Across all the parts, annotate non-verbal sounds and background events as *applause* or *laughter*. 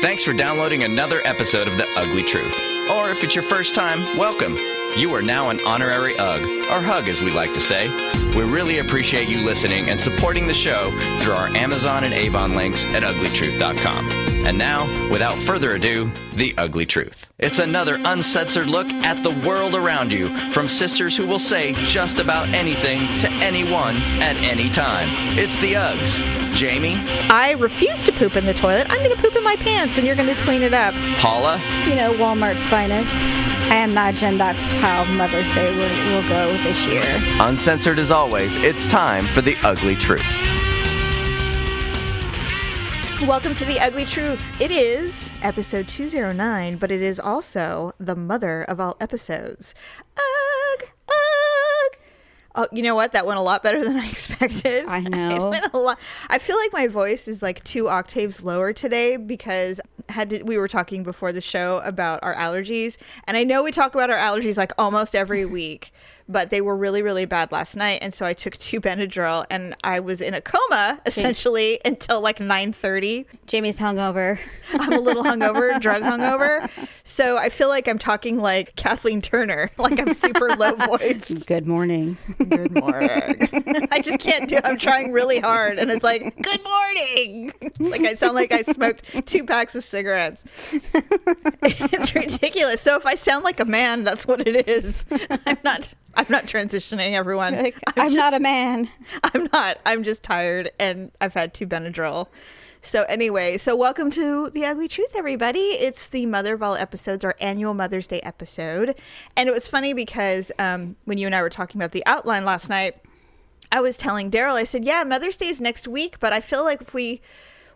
Thanks for downloading another episode of The Ugly Truth. Or if it's your first time, welcome. You are now an honorary UG, or HUG as we like to say. We really appreciate you listening and supporting the show through our Amazon and Avon links at uglytruth.com. And now, without further ado, The Ugly Truth. It's another uncensored look at the world around you from sisters who will say just about anything to anyone at any time. It's the Uggs. Jamie, I refuse to poop in the toilet. I'm going to poop in my pants and you're going to clean it up. Paula, you know, Walmart's finest. I imagine that's how Mother's Day will, will go this year. uncensored as always, it's time for The Ugly Truth. Welcome to The Ugly Truth. It is episode 209, but it is also the mother of all episodes. Ugh, ugh. Oh, you know what? That went a lot better than I *laughs* expected. I *laughs* know. It went a lot. I feel like my voice is like two octaves lower today because had to, we were talking before the show about our allergies, and I know we talk about our allergies like almost every week, but they were really really bad last night, and so I took two *laughs* Benadryl, and I was in a coma essentially until like nine thirty. Jamie's hungover. *laughs* I'm a little hungover, drug hungover. So I feel like I'm talking like Kathleen Turner, *laughs* like I'm super low voice. Good morning. Good morning. I just can't do it. I'm trying really hard and it's like, good morning. It's like I sound like I smoked two packs of cigarettes. it's ridiculous. So if I sound like a man, that's what it is. I'm not I'm not transitioning everyone. Like, *laughs* I'm, not a man. *laughs* I'm not. I'm just tired and I've had two Benadryl. So anyway, so welcome to The Ugly Truth, everybody. It's the Mother of All episodes, our annual Mother's Day episode. And it was funny because um, when you and I were talking about the outline last night, I was telling Daryl, I said, yeah, Mother's Day is next week, but I feel like if we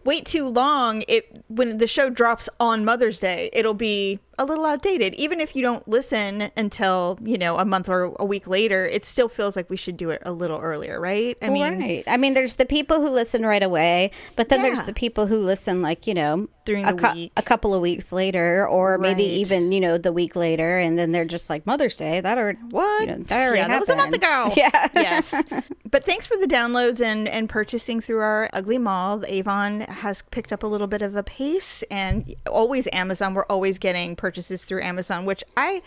wait too long, it when the show drops on Mother's Day, it'll be a little outdated. Even if you don't listen until, you know, a month or a week later, it still feels like we should do it a little earlier, right? I mean, right. I mean, there's the people who listen right away, but then Yeah. there's the people who listen, like, you know, During a, the week. a couple of weeks later, or maybe Right. even, you know, the week later. And then they're just like, Mother's Day, that already, What? You know, that already yeah, that was a month ago. *laughs* Yeah. yes. But thanks for the downloads and and purchasing through our ugly mall. Avon has picked up a little bit of a pace, and always Amazon. We're always getting purchases through Amazon, which I.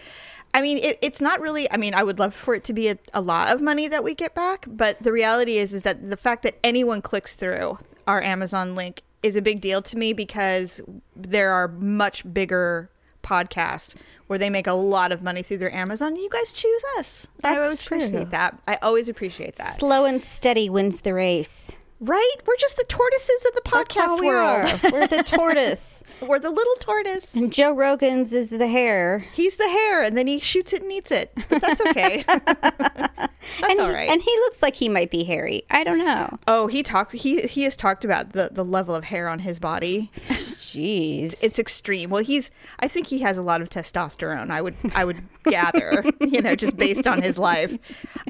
I mean, it, it's not really. I mean, I would love for it to be a, a lot of money that we get back, but the reality is, is that the fact that anyone clicks through our Amazon link is a big deal to me because there are much bigger podcasts where they make a lot of money through their Amazon. You guys choose us. I always true. appreciate that. I always appreciate that. Slow and steady wins the race. Right? We're just the tortoises of the podcast we world. are. We're the *laughs* tortoise. We're the little tortoise. and Joe Rogan's is the hare. He's the hare, and then he shoots it and eats it. But that's okay. *laughs* that's and, all he- and he looks like he might be hairy. I don't know. oh, he talks. He he has talked about the the level of hair on his body. Jeez. It's extreme. Well, he's. I think he has a lot of testosterone. I would. I would gather. *laughs* you know, just based on his life.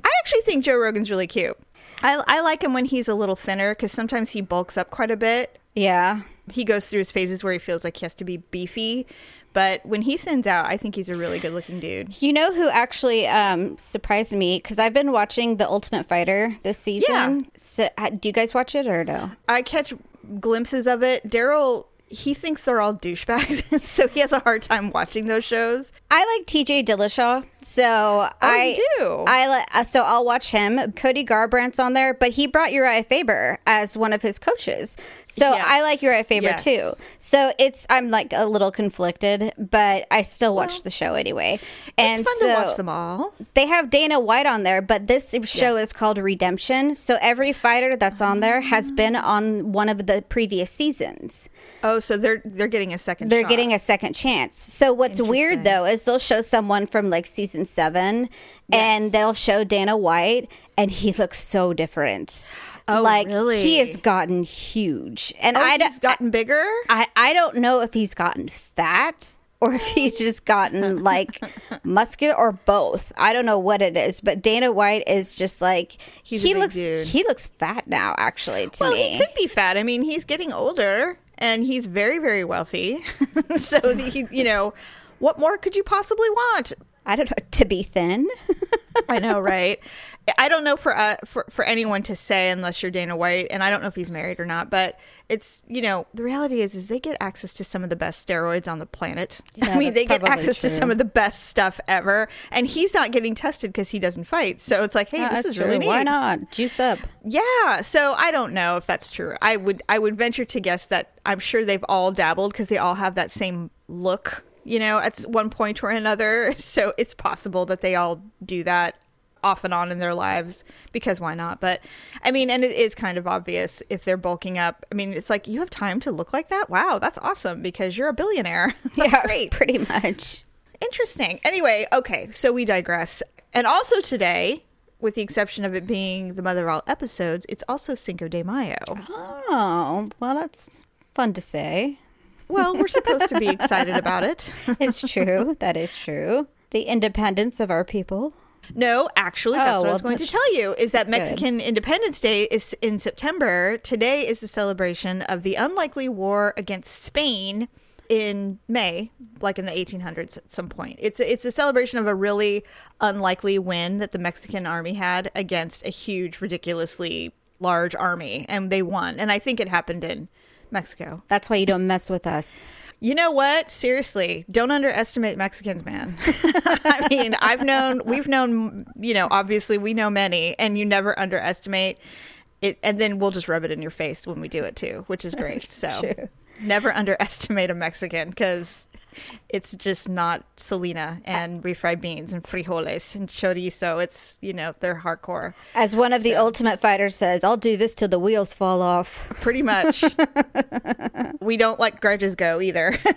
I actually think Joe Rogan's really cute. I I like him when he's a little thinner because sometimes he bulks up quite a bit. yeah. he goes through his phases where he feels like he has to be beefy but when he thins out i think he's a really good looking dude You know who actually um, surprised me? Because I've been watching The Ultimate Fighter this season. Yeah. So, uh, do you guys watch it or no? i catch glimpses of it daryl he thinks they're all douchebags *laughs* so he has a hard time watching those shows I like TJ Dillashaw, so I do? I uh, so I'll watch him. Cody Garbrandt's on there, but he brought Uriah Faber as one of his coaches, so Yes. I like Uriah Faber Yes. too. So it's I'm like a little conflicted, but I still watch Well, the show anyway. And it's fun so to watch them all they have Dana White on there, but this show is called Redemption. So every fighter that's on there has been on one of the previous seasons. oh so they're they're getting a second They're shot. getting a second chance. So what's weird though is they'll show someone from like season seven, and they'll show Dana White, and he looks so different. Oh, like really? he has gotten huge, and oh, I don't, he's gotten bigger I, I don't know if he's gotten fat or if he's just gotten like *laughs* muscular or both. I don't know what it is, but Dana White is just like He's a he looks dude. he looks fat now. Actually, to well me, he could be fat i mean he's getting older and he's very very wealthy *laughs* so *laughs* he you know what more could you possibly want I don't know to be thin. I know, *laughs* right? I don't know for uh, for for anyone to say unless you're Dana White, and I don't know if he's married or not. But it's you know the reality is is they get access to some of the best steroids on the planet. Yeah, I mean, they get access to some of the best stuff ever, and he's not getting tested because he doesn't fight. So it's like, hey, Yeah, this is really neat. Why not juice up? Yeah, so I don't know if that's true. I would I would venture to guess that I'm sure they've all dabbled because they all have that same look, you know, at one point or another. *laughs* So it's possible that they all do that off and on in their lives because why not? But I mean, and it is kind of obvious if they're bulking up. I mean, it's like you have time to look like that. Wow, that's awesome because you're a billionaire. *laughs* That's yeah, great. pretty much. Interesting. Anyway, okay, so we digress. And also today, with the exception of it being the mother of all episodes, it's also Cinco de Mayo. Oh, well, that's fun to say. Well, we're supposed to be excited about it. *laughs* It's true. that is true. The independence of our people. No, actually, that's Oh, what I was going to tell you is that Mexican Independence Day is in September. Today is the celebration of the unlikely war against Spain in May, like in the 1800s at some point. It's it's a celebration of a really unlikely win that the Mexican army had against a huge, ridiculously large army, and they won. And I think it happened in Mexico. That's why you don't mess with us. You know what? Seriously, don't underestimate Mexicans, man. *laughs* I mean, I've known, we've known, you know, obviously we know many, and you never underestimate it. And then we'll just rub it in your face when we do it too, which is great. So never underestimate a Mexican because it's just not Selena and refried beans and frijoles and chorizo. It's, you know, they're hardcore. As one of the ultimate fighters says, I'll do this till the wheels fall off. Pretty much. *laughs* we don't let grudges go either. *laughs*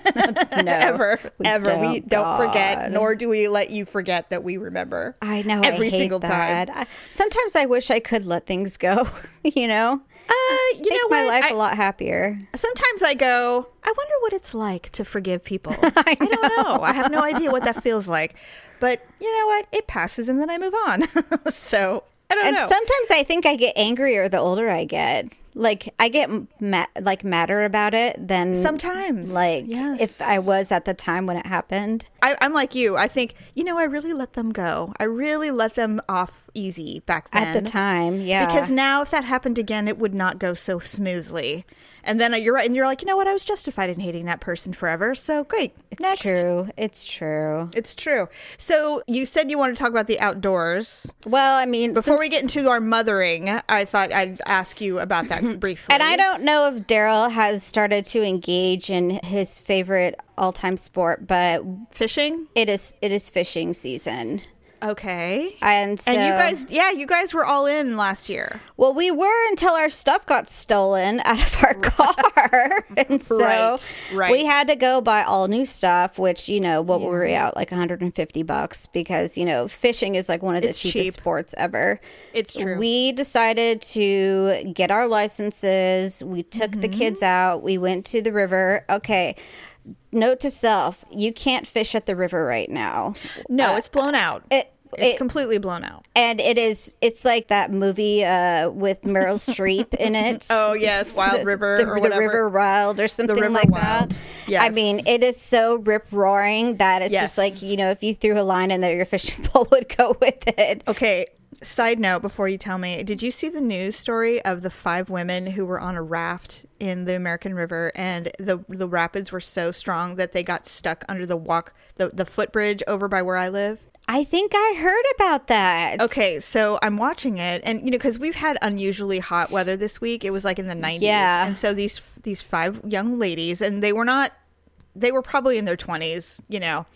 No, *laughs* ever, we ever. we don't, don't forget, nor do we let you forget that we remember. I know. every I hate single that. time. I, sometimes I wish I could let things go. you know, Uh, you make know my what? life I- a lot happier. sometimes I go, I wonder what it's like to forgive people. *laughs* I, don't know. I have no idea what that feels like. But you know what? It passes and then I move on. *laughs* so I don't And know. sometimes I think I get angrier the older I get. Like I get ma- like madder about it than Sometimes, like yes. if I was at the time when it happened. I, I'm like you. I think, you know, I really let them go. I really let them off easy back then. At the time, yeah. Because now, if that happened again, it would not go so smoothly. And then uh, you're right, and you're like, you know what? I was justified in hating that person forever. So great. it's Next. true. It's true. It's true. So you said you want to talk about the outdoors. Well, I mean, Before since- we get into our mothering, I thought I'd ask you about that *clears throat* briefly. And I don't know if Daryl has started to engage in his favorite all-time sport, but fishing. it is it is fishing season, Okay. and so and you guys, yeah, you guys were all in last year. well, we were until our stuff got stolen *laughs* out of our car, and *laughs* so Right, right. we had to go buy all new stuff. Which you know, what were we out like 150 bucks because you know fishing is like one of the It's cheapest cheap. sports ever. It's true. We decided to get our licenses. We took the Mm-hmm. kids out. We went to the river. Okay. Note to self: You can't fish at the river right now. No, it's blown out. It, it's it- completely blown out. and it is. It's like that movie uh, with Meryl Streep in it. *laughs* Oh yes, *laughs* Wild River the, or the. River Wild or something like Wild. that. I mean, it is so rip roaring that it's Yes. just like you know, if you threw a line in there, your fishing *laughs* pole would go with it. Okay. Side note before you tell me, did you see the news story of the five women who were on a raft in the American River and the the rapids were so strong that they got stuck under the walk the, the footbridge over by where I live? I think I heard about that. Okay, so I'm watching it, and you know, because we've had unusually hot weather this week. It was like in the 90s, Yeah. and so these these five young ladies, and they were not, they were probably in their 20s, you know.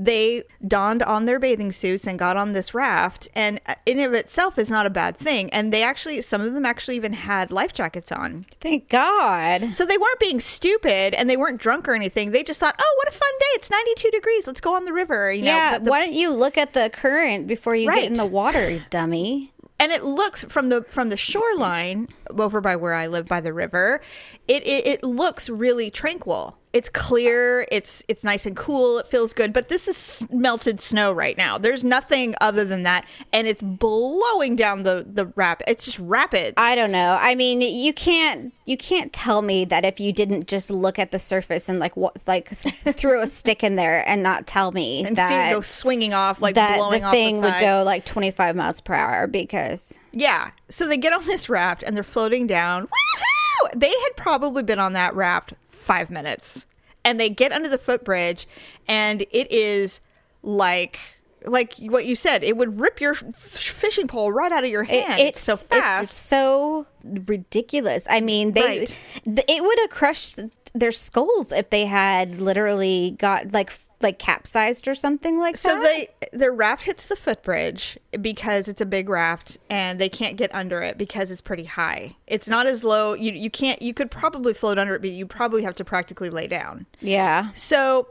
They donned on their bathing suits and got on this raft, and in of itself is not a bad thing. And they actually, some of them actually even had life jackets on, Thank God. so they weren't being stupid and they weren't drunk or anything. They just thought, "Oh, what a fun day! It's 92 degrees. Let's go on the river." You know, yeah, but the- why don't you look at the current before you Right. get in the water, you *laughs* dummy? and it looks from the from the shoreline over by where I live by the river, it it, it looks really tranquil. It's clear, it's it's nice and cool, it feels good, but this is melted snow right now. There's nothing other than that and it's blowing down the the rap. It's just rapid I don't know. I mean, you can't you can't tell me that if you didn't just look at the surface and like what like threw a stick in there and not tell me and that see it go swinging off like that blowing the off thing the would go like 25 miles per hour because Yeah. So they get on this raft and they're floating down. Woohoo! They had probably been on that raft five minutes. And they get under the footbridge and it is like like what you said, it would rip your fishing pole right out of your it- hand. it's so fast. It's so ridiculous. I mean, they Right. th- it would have crushed their skulls if they had literally got like like capsized or something like so that. So they their raft hits the footbridge because it's a big raft and they can't get under it because it's pretty high. It's not as low. You you can't you could probably float under it, but you probably have to practically lay down. yeah. So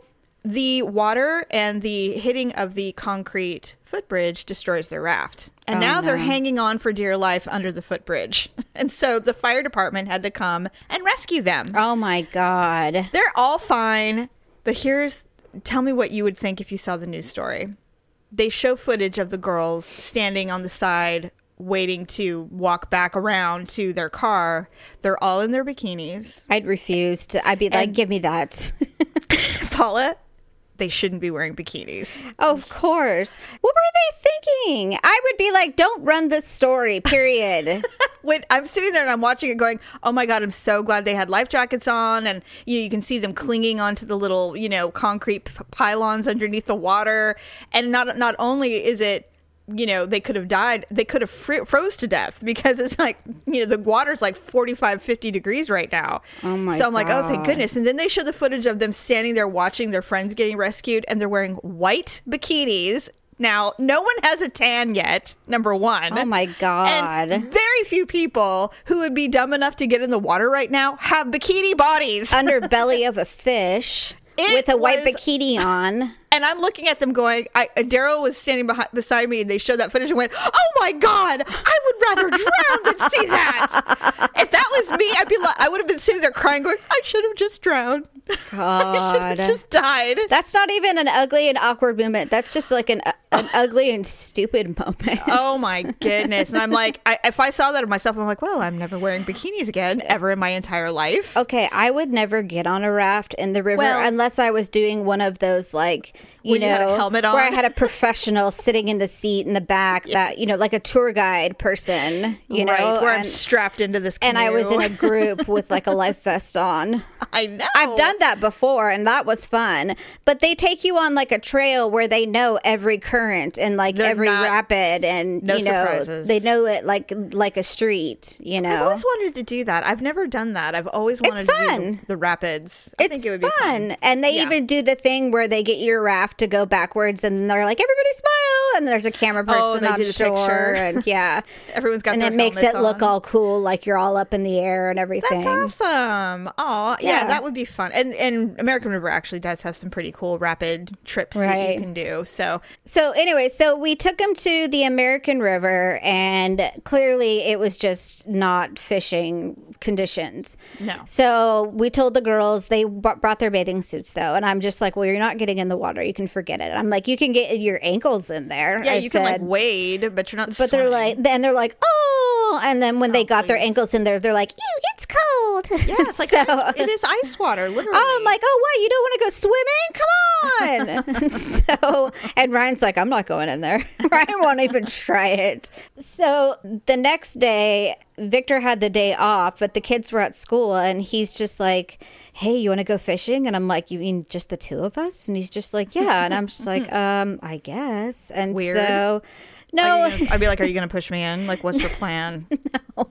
the water and the hitting of the concrete footbridge destroys their raft. And Oh, now they're hanging on for dear life under the footbridge. *laughs* And so the fire department had to come and rescue them. Oh my god. They're all fine, but here's tell me what you would think if you saw the news story. They show footage of the girls standing on the side waiting to walk back around to their car. They're all in their bikinis. I'd refuse to. I'd be like, And- give me that. *laughs* Paula, they shouldn't be wearing bikinis. of course. What were they thinking? I would be like, don't run this story, period. *laughs* when I'm sitting there and I'm watching it going, oh my God, I'm so glad they had life jackets on. And, you know, you can see them clinging onto the little, you know, concrete p- pylons underneath the water. And not, not only is it, you know, they could have died, they could have fr- froze to death because it's like, you know, the water's like 45, 50 degrees right now. Oh my So I'm like, oh, thank goodness. And then they show the footage of them standing there watching their friends getting rescued and they're wearing white bikinis. Now, no one has a tan yet, number one. Oh my God. And very few people who would be dumb enough to get in the water right now have bikini bodies. Underbelly *laughs* of a fish It with a white was- bikini on. And I'm looking at them going, I, Daryl was standing behind, beside me and they showed that footage and went, Oh my God, I would rather drown than see that. *laughs* if that was me, I'd be like, I would have been sitting there crying, going, I should have just drowned. *laughs* I should have just died. That's not even an ugly and awkward moment. That's just like an an *laughs* ugly and stupid moment. Oh my goodness. And I'm like, I, if I saw that of myself, I'm like, well, I'm never wearing bikinis again, ever in my entire life. Okay, I would never get on a raft in the river Well- unless I was doing one of those like you Where you know had a helmet where I had a professional sitting in the seat in the back that you know like a tour guide person, you know, right, where I'm strapped into this canoe. and I was in a group *laughs* with like a life vest on. I know. I've done that before and that was fun. But they take you on like a trail where they know every current and like They're every not- rapid and no you know surprises. they know it like like a street, you know. I've always wanted to do that. I've never done that. I've always wanted to do the rapids. I it's think it would be fun. fun. And they Yeah. even do the thing where they get your raft to go backwards and they're like, everybody smile. And there's a camera oh, person Oh, on shore. picture. And *laughs* yeah. Everyone's got and it makes it helmets look all cool, like you're all up in the air and everything. That's awesome. Oh, yeah. Yeah. that would be fun. And and American River actually does have some pretty cool rapid trips that you can do. So So anyway, so we took them to the American River, and clearly it was just not fishing conditions. No. So we told the girls they b- brought their bathing suits though, and I'm just like, well, you're not getting in the water. You can forget it. I'm like, you can get your ankles in there. yeah, I you can like wade, but you're not. But they're like, then they're like, oh, and then when they got their ankles in there, they're like, ew, it's cold. yeah, it's *laughs* like So- ice, it is ice water, literally. Oh, I'm like, oh, what? You don't want to go swimming? Come on. *laughs* so, and Ryan's like, I'm not going in there. *laughs* Ryan won't even try it. So the next day, Victor had the day off, but the kids were at school, and he's just like, hey, you want to go fishing? And I'm like, you mean just the two of us? And he's just like, yeah. And I'm just like, um, I guess. And Weird. so, no, gonna- I'd be like, are you *laughs* going to push me in? Like, what's your plan? *laughs* no.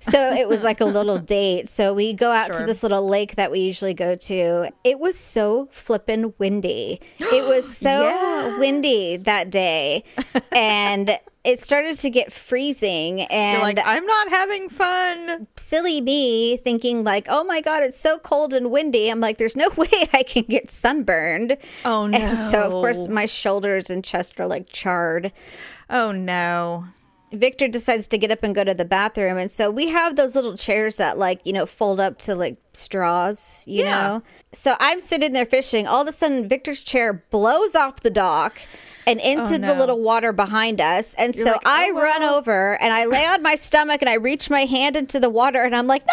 so it was like a little *laughs* date. So we go out to this little lake that we usually go to. It was so flippin' windy. It was *gasps* so Yeah. windy that day. And it started to get freezing You're and like, I'm not having fun. silly me thinking like, "Oh my god, it's so cold and windy." I'm like, "There's no way I can get sunburned." Oh no. And so of course my shoulders and chest are like charred. Oh no. Victor decides to get up and go to the bathroom. And so we have those little chairs that, like, you know, fold up to like straws, you Yeah. know? So I'm sitting there fishing. All of a sudden, Victor's chair blows off the dock and oh, into Oh, the little water behind us. And so like, I "Oh, run over and I lay on my *laughs* stomach and I reach my hand into the water and I'm like, no!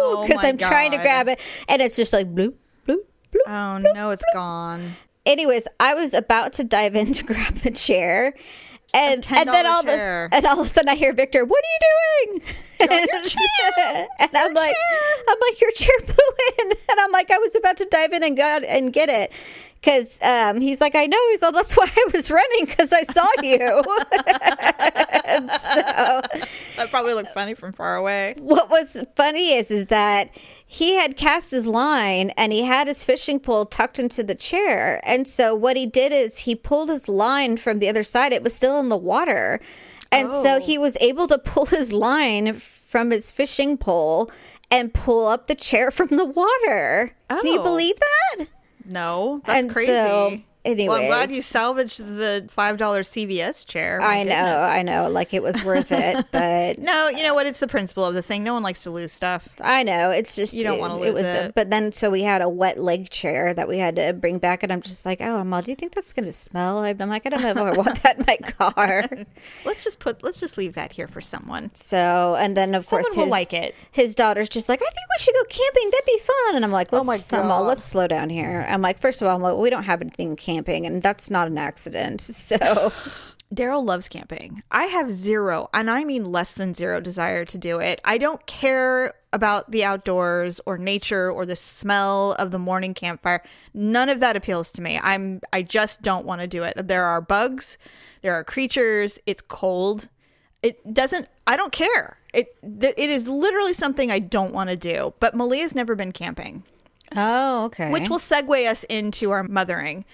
Oh, Because my I'm trying to grab it. And it's just like, bloop, bloop, bloop. Oh no, it's gone. Anyways, I was about to dive in to *laughs* grab the chair. And, and then all chair. the and all of a sudden I hear Victor, what are you doing? *laughs* and I'm like, I'm like, your chair *laughs* blew in, and I'm like, I was about to dive in and go and get it, because um, he's like, I know. He's all, that's why I was running because I saw you. And so That probably looked funny from far away. what was funny is is that he had cast his line and he had his fishing pole tucked into the chair and so what he did is he pulled his line from the other side it was still in the water and so Oh. he was able to pull his line from his fishing pole and pull up the chair from the water can you Oh. believe that No, that's And crazy. so, well, I'm glad you salvaged the five dollar CVS chair. My i know i know like it was worth it *laughs* but No, you know what? It's the principle of the thing. No one likes to lose stuff. I know it's just You don't wanna it lose was, it. but then so we had a wet leg chair that we had to bring back, and I'm just like, oh, Amal, do you think that's gonna smell? I'm like, I don't know if I want that in my car. *laughs* Let's just put. Let's just leave that here for someone. So, and then of course Someone will his, like it. His daughter's just like, I think we should go camping. That'd be fun. And I'm like, let's, Oh my Amal, let's slow down here. I'm like, first of all, like, we don't have anything camping, and that's not an accident. *laughs* So, *sighs* Daryl loves camping. I have zero, and I mean less than zero desire to do it. I don't care about the outdoors or nature or the smell of the morning campfire. None of that appeals to me. I'm I just don't want to do it. There are bugs, there are creatures, it's cold. It doesn't I don't care. It it is literally something I don't want to do. But Malia's never been camping oh, okay. which will segue us into our mothering.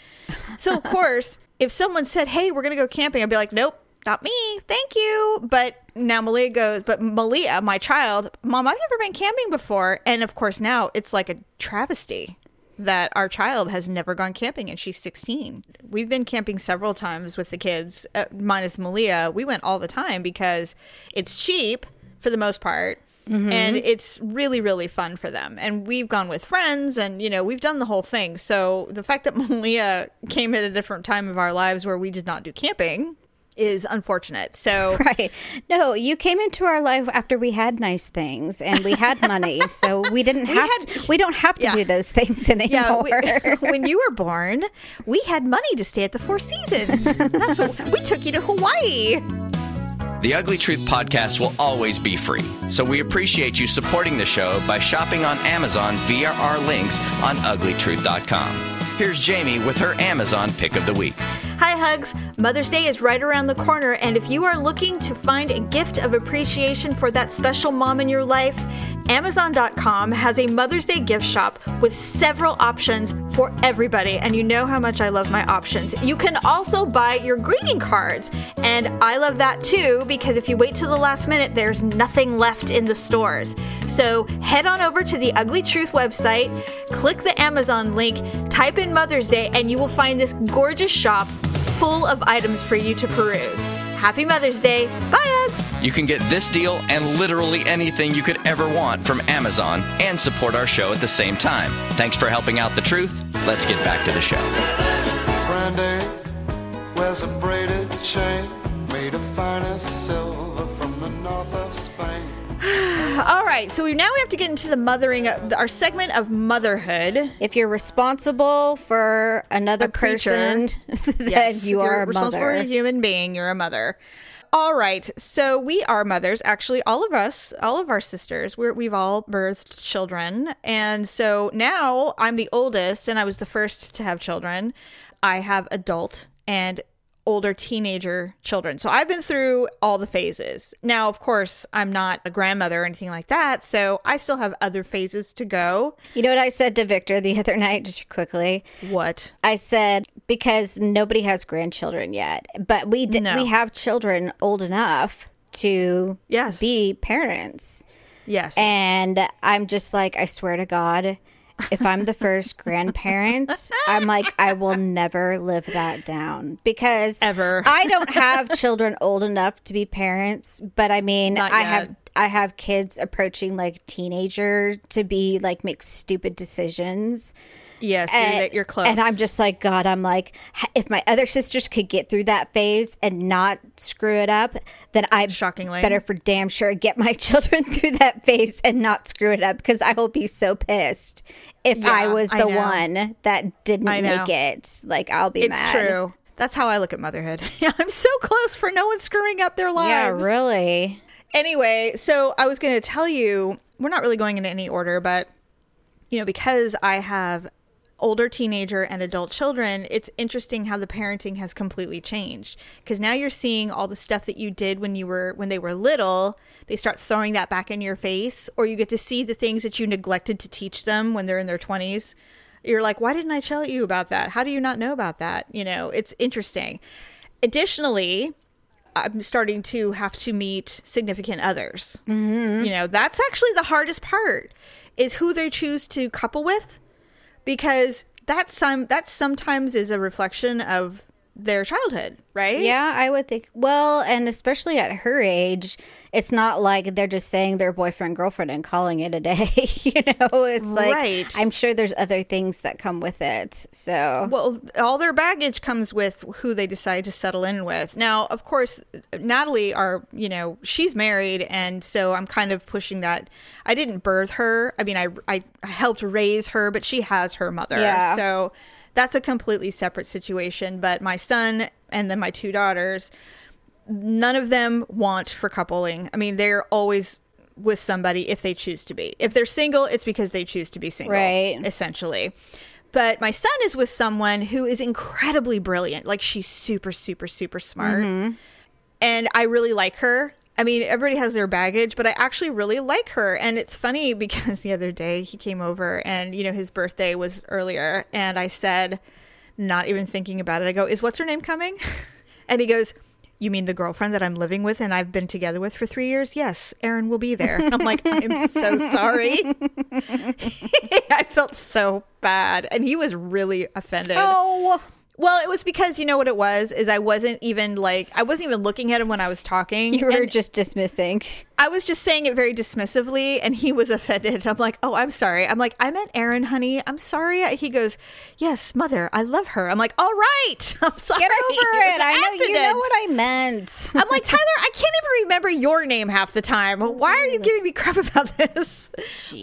So, of *laughs* course, if someone said, "Hey, we're gonna go camping," I'd be like, "Nope, not me, thank you." But now Malia goes, "But Malia, my child, mom, I've never been camping before," and of course now it's like a travesty that our child has never gone camping and she's 16. We've been camping several times with the kids, uh, minus Malia. We went all the time because it's cheap for the most part. Mm-hmm. And it's really, really fun for them. And we've gone with friends and, you know, we've done the whole thing. So the fact that *laughs* Malia came at a different time of our lives where we did not do camping is unfortunate. So *laughs* Right. No, you came into our life after we had nice things and we had money, *laughs* so we didn't have had- we don't have to Yeah. do those things anymore. Yeah, we, when you were born, we had money to stay at the Four Seasons. That's what we took you to Hawaii. The Ugly Truth podcast will always be free, so we appreciate you supporting the show by shopping on Amazon via our links on uglytruth.com. Here's Jamie with her Amazon pick of the week. Hi, Hugs. Mother's Day is right around the corner, and if you are looking to find a gift of appreciation for that special mom in your life, Amazon.com has a Mother's Day gift shop with several options for everybody, and you know how much I love my options. You can also buy your greeting cards, and I love that too because if you wait till the last minute, there's nothing left in the stores. So head on over to the Ugly Truth website, click the Amazon link, type in Mother's Day, and you will find this gorgeous shop full of items for you to peruse. Happy Mother's Day. Bye, Uggs. You can get this deal and literally anything you could ever want from Amazon and support our show at the same time. Thanks for helping out the truth. Let's get back to the show. Brandy wears a braided chain made of finest silver from the north of Spain. *sighs* All right, so we now we have to get into the mothering, our segment of motherhood. if you're responsible for another A creature. person, *laughs* then Yes, you are you're a responsible for a human being. You're a mother. All right, so we are mothers. Actually, all of us, all of our sisters, we're, we've all birthed children, and so now I'm the oldest, and I was the first to have children. I have adult and older teenager children. So I've been through all the phases. Now, of course, I'm not a grandmother or anything like that, so I still have other phases to go. You know what I said to Victor the *laughs* other night, just quickly? What? I said because nobody has grandchildren yet, but we d- No. we have children old enough to Yes. be parents. Yes. And I'm just like, I swear to God, if I'm the first *laughs* grandparent, I'm like, I will never live that down because Ever. I don't have children old enough to be parents, but I mean, I have. I have kids approaching like teenager to be like make stupid decisions. Yes, you're, that you're close. And I'm just like, God, I'm like, if my other sisters could get through that phase and not screw it up, then I'm shockingly better for damn sure get my *laughs* children through that phase and not screw it up because I will be so pissed if I was the know. one that didn't make it. Like, I'll be It's mad. true. That's how I look at motherhood. *laughs* I'm so close for no one screwing up their lives. Yeah, really. Anyway, so I was going to tell you, we're not really going in any order, but you know, because I have older teenager and adult children, it's interesting how the parenting has completely changed. Because now you're seeing all the stuff that you did when you were when they were little, they start throwing that back in your face, or you get to see the things that you neglected to teach them when they're in their 20s. You're like, why didn't I tell you about that? How do you not know about that? You know, it's interesting. Additionally, I'm starting to have to meet significant others. Mm-hmm. You know, that's actually the hardest part is who they choose to couple with because that's some that sometimes is a reflection of their childhood, right? Yeah, I would think. Well, and especially at her age, it's not like they're just saying their boyfriend girlfriend and calling it a day. *laughs* you know, it's like Right. I'm sure there's other things that come with it. So Well, all their baggage comes with who they decide to settle in with. Now, of course, Natalie are, you know, she's married and so I'm kind of pushing that. I didn't birth her. I mean, I I helped raise her, but she has her mother. Yeah. So that's a completely separate situation, but my son and then my two daughters, none of them want for coupling. I mean, they're always with somebody if they choose to be. If they're single, it's because they choose to be single, Right. essentially. But my son is with someone who is incredibly brilliant. Like she's super, super, super smart. Mm-hmm. And I really like her. I mean, everybody has their baggage, but I actually really like her. And it's funny *laughs* because the other day he came over and, you know, his birthday was earlier. And I said, not even thinking about it, I go, Is what's her name coming? *laughs* And he goes, You mean the girlfriend that I'm living with and I've been together with for three years? Yes, Aaron will be there. And I'm like, I'm so *laughs* sorry. *laughs* I felt so bad. And he was really offended. oh, Well, it was because you know what it was is I wasn't even like I wasn't even looking at him when I was talking. you were and just dismissing. I was just saying it very dismissively, and he was *laughs* offended. I'm like, oh, I'm sorry. I'm like, I meant Aaron, honey. I'm sorry. He goes, yes, mother, I love her. I'm like, all right. *laughs* I'm sorry. Get over *laughs* was it. I know you know what I meant. I'm like, Tyler, I can't even remember your name half the time. Oh, Why are you giving me crap about this?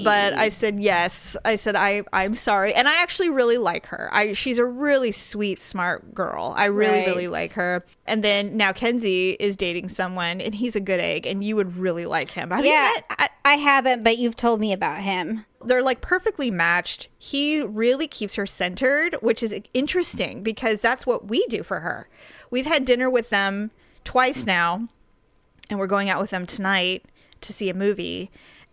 But I said yes. I said I I'm sorry. And I actually really like her. I she's a really sweet, smart girl. I really, really like her. And then now Kenzie is dating someone and he's a good egg and you would really like him. Have you yeah, met? I, I haven't, but you've told me about him. they're like perfectly matched. He really keeps her centered, which is interesting because that's what we do for her. We've had dinner with them twice now, and we're going out with them tonight to see a movie.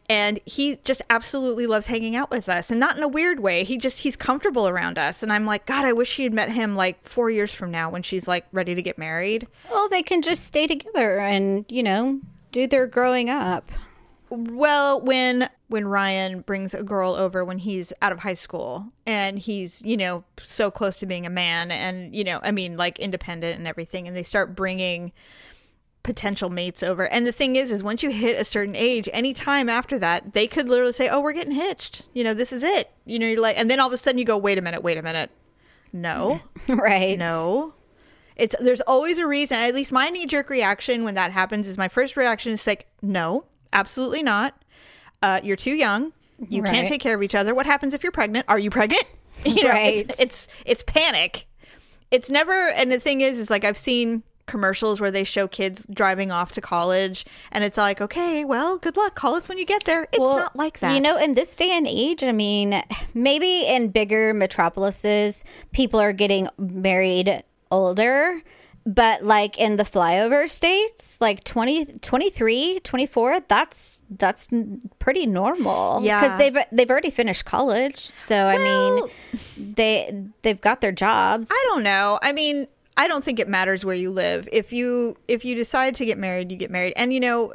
And he just absolutely loves hanging out with us and not in a weird way. He just, he's comfortable around us. And I'm like, God, I wish she had met him like four years from now when she's like ready to get married. Well, they can just stay together and you know do their growing up. Well, when when Ryan brings a girl over when he's out of high school and he's, you know, so close to being a man and, you know, I mean like independent and everything and they start bringing potential mates over. And the thing is is once you hit a certain age, any time after that, they could literally say, "Oh, we're getting hitched." You know, this is it. You know, you're like and then all of a sudden you go, "Wait a minute, wait a minute." No. *laughs* right. No. It's there's always a reason. At least my knee jerk reaction when that happens is my first reaction is like, no, absolutely not. Uh, you're too young. You Right. can't take care of each other. What happens if you're pregnant? Are you pregnant? *laughs* You know, Right. it's, it's it's panic. It's never. And the thing is, is like I've seen commercials where they show kids driving off to college, and it's like, okay, well, good luck. Call us when you get there. It's Well, not like that. You know, in this day and age, I mean, maybe in bigger metropolises, people are getting married older. But like in the flyover states, like 20, 23, 24, that's that's pretty normal. Yeah. because they've they've already finished college, so I mean, they they've got their jobs. I don't know. I mean, I don't think it matters where you live. If you if you decide to get married, you get married. And you know,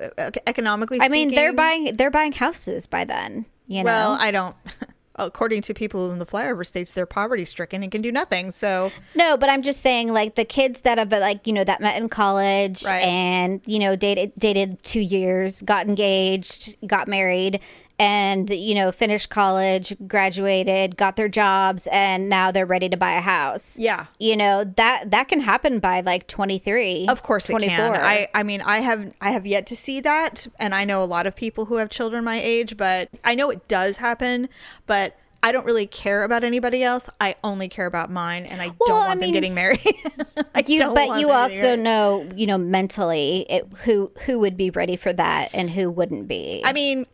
economically I mean, they're buying they're buying houses by then. You know, Well, I don't *laughs* according to people in the flyover states, they're poverty stricken and can do nothing. So No, but I'm just saying, like the kids that have like you know that met in college Right. and you know dated dated two years, got engaged, got married, and you know finished college, graduated, got their jobs, and now they're ready to buy a house. Yeah. you know that that can happen by like 23. Of course it can. I I mean I have I have yet to see that and I know a lot of people who have children my age, but I know it does happen, but I don't really care about anybody else. I only care about mine and I don't want I them mean, getting married. *laughs* I you, don't but you also know, you know, mentally it, who who would be ready for that and who wouldn't be. I mean,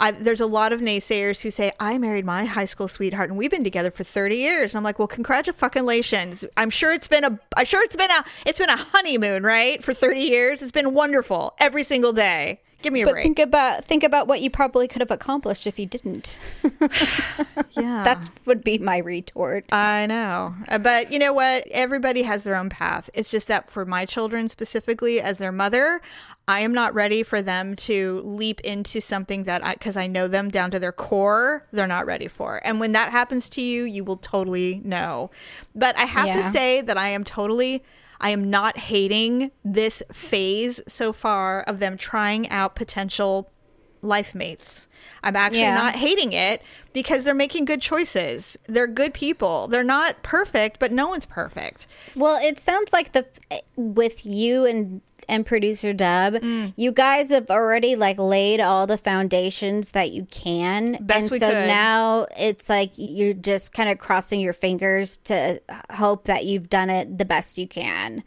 I, there's a lot of naysayers who say I married my high school sweetheart and we've been together for 30 years. And I'm like, well, congratulations. I'm sure it's been a, I'm sure it's been a, it's been a honeymoon, right? For 30 years, it's been wonderful every single day. Give me a but break. think about think about what you probably could have accomplished if you didn't. *laughs* yeah, That's would be my retort. I know. Uh, But you know what? Everybody has their own path. It's just that for my children specifically, as their mother, I am not ready for them to leap into something that I, because I know them down to their core, they're not ready for. And when that happens to you, you will totally know. But I have to say that I am totally. I am not hating this phase so far of them trying out potential life mates. I'm actually Yeah. not hating it because they're making good choices. They're good people. They're not perfect, but no one's perfect. Well, it sounds like the with you and and producer Dub, Mm. you guys have already like laid all the foundations that you can, Best and so could. now it's like you're just kind of crossing your fingers to hope that you've done it the best you can.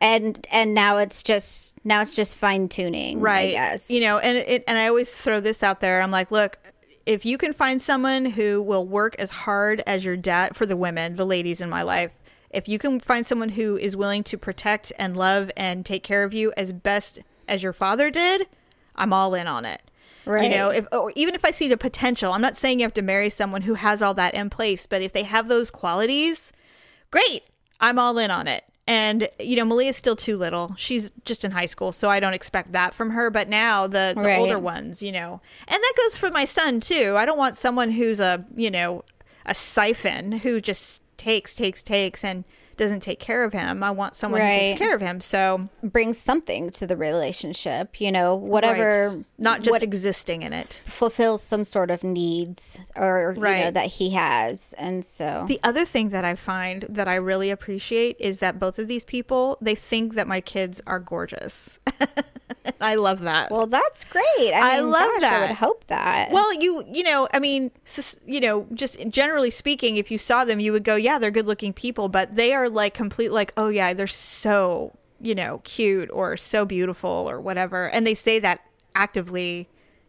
And and now it's just now it's just fine tuning, right yes you know and it and i always throw this out there i'm like look if you can find someone who will work as hard as your dad for the women the ladies in my life if you can find someone who is willing to protect and love and take care of you as best as your father did i'm all in on it. Right. you know if or even if i see the potential i'm not saying you have to marry someone who has all that in place but if they have those qualities great. I'm all in on it. And you know malia's still too little. She's just in high school so i don't expect that from her. But now the, the Right. older ones you know. And that goes for my son too. I don't want someone who's a you know a siphon who just takes takes takes and doesn't take care of him i want someone who takes care of him so brings something to the relationship, you know, whatever right. not just what existing in it fulfills some sort of needs or you know that he has. And so The other thing that I find that I really appreciate is that both of these people, they think that my kids are gorgeous. *laughs* *laughs* I love that. Well, that's great. I, I mean, love gosh, I would hope that. well, you you know, I mean, you know, just generally speaking, if you saw them, you would go, yeah, they're good-looking people, but they are like complete like, oh yeah, they're so, you know, cute or so beautiful or whatever. And they say that actively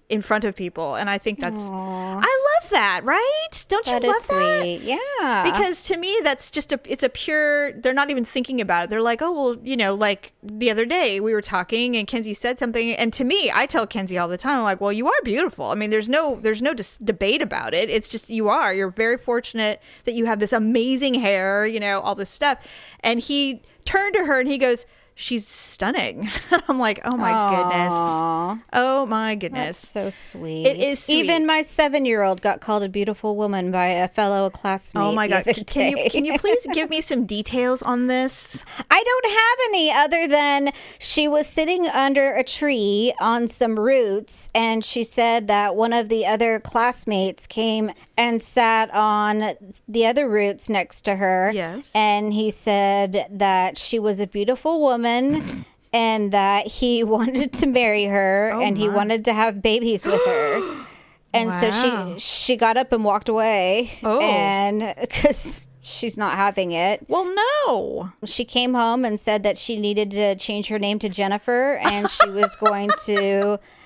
in front of people, and I think that's I love that, right? Don't that you love that? Yeah. because to me that's just a it's a pure they're not even thinking about it they're like oh well you know like the other day we were talking and kenzie said something and to me i tell kenzie all the time i'm like well you are beautiful i mean there's no there's no dis- debate about it it's just you are you're very fortunate that you have this amazing hair you know all this stuff and he turned to her and he goes she's stunning *laughs* i'm like oh my goodness oh my goodness so sweet. It is sweet. Even my seven-year-old got called a beautiful woman by a fellow classmate. Oh my god! Can you can you please give *laughs* me some details on this? I don't have any other than she was sitting under a tree on some roots, and she said that one of the other classmates came and sat on the other roots next to her. Yes. And he said that she was a beautiful woman. *clears throat* And that he *laughs* wanted to marry her oh, and he Oh wanted to have babies with her. *gasps* And Wow. so she she got up and walked away. Oh. And *laughs* because she's not having it Well, no. she came home and said that she needed to change her name to Jennifer and she was going to *laughs*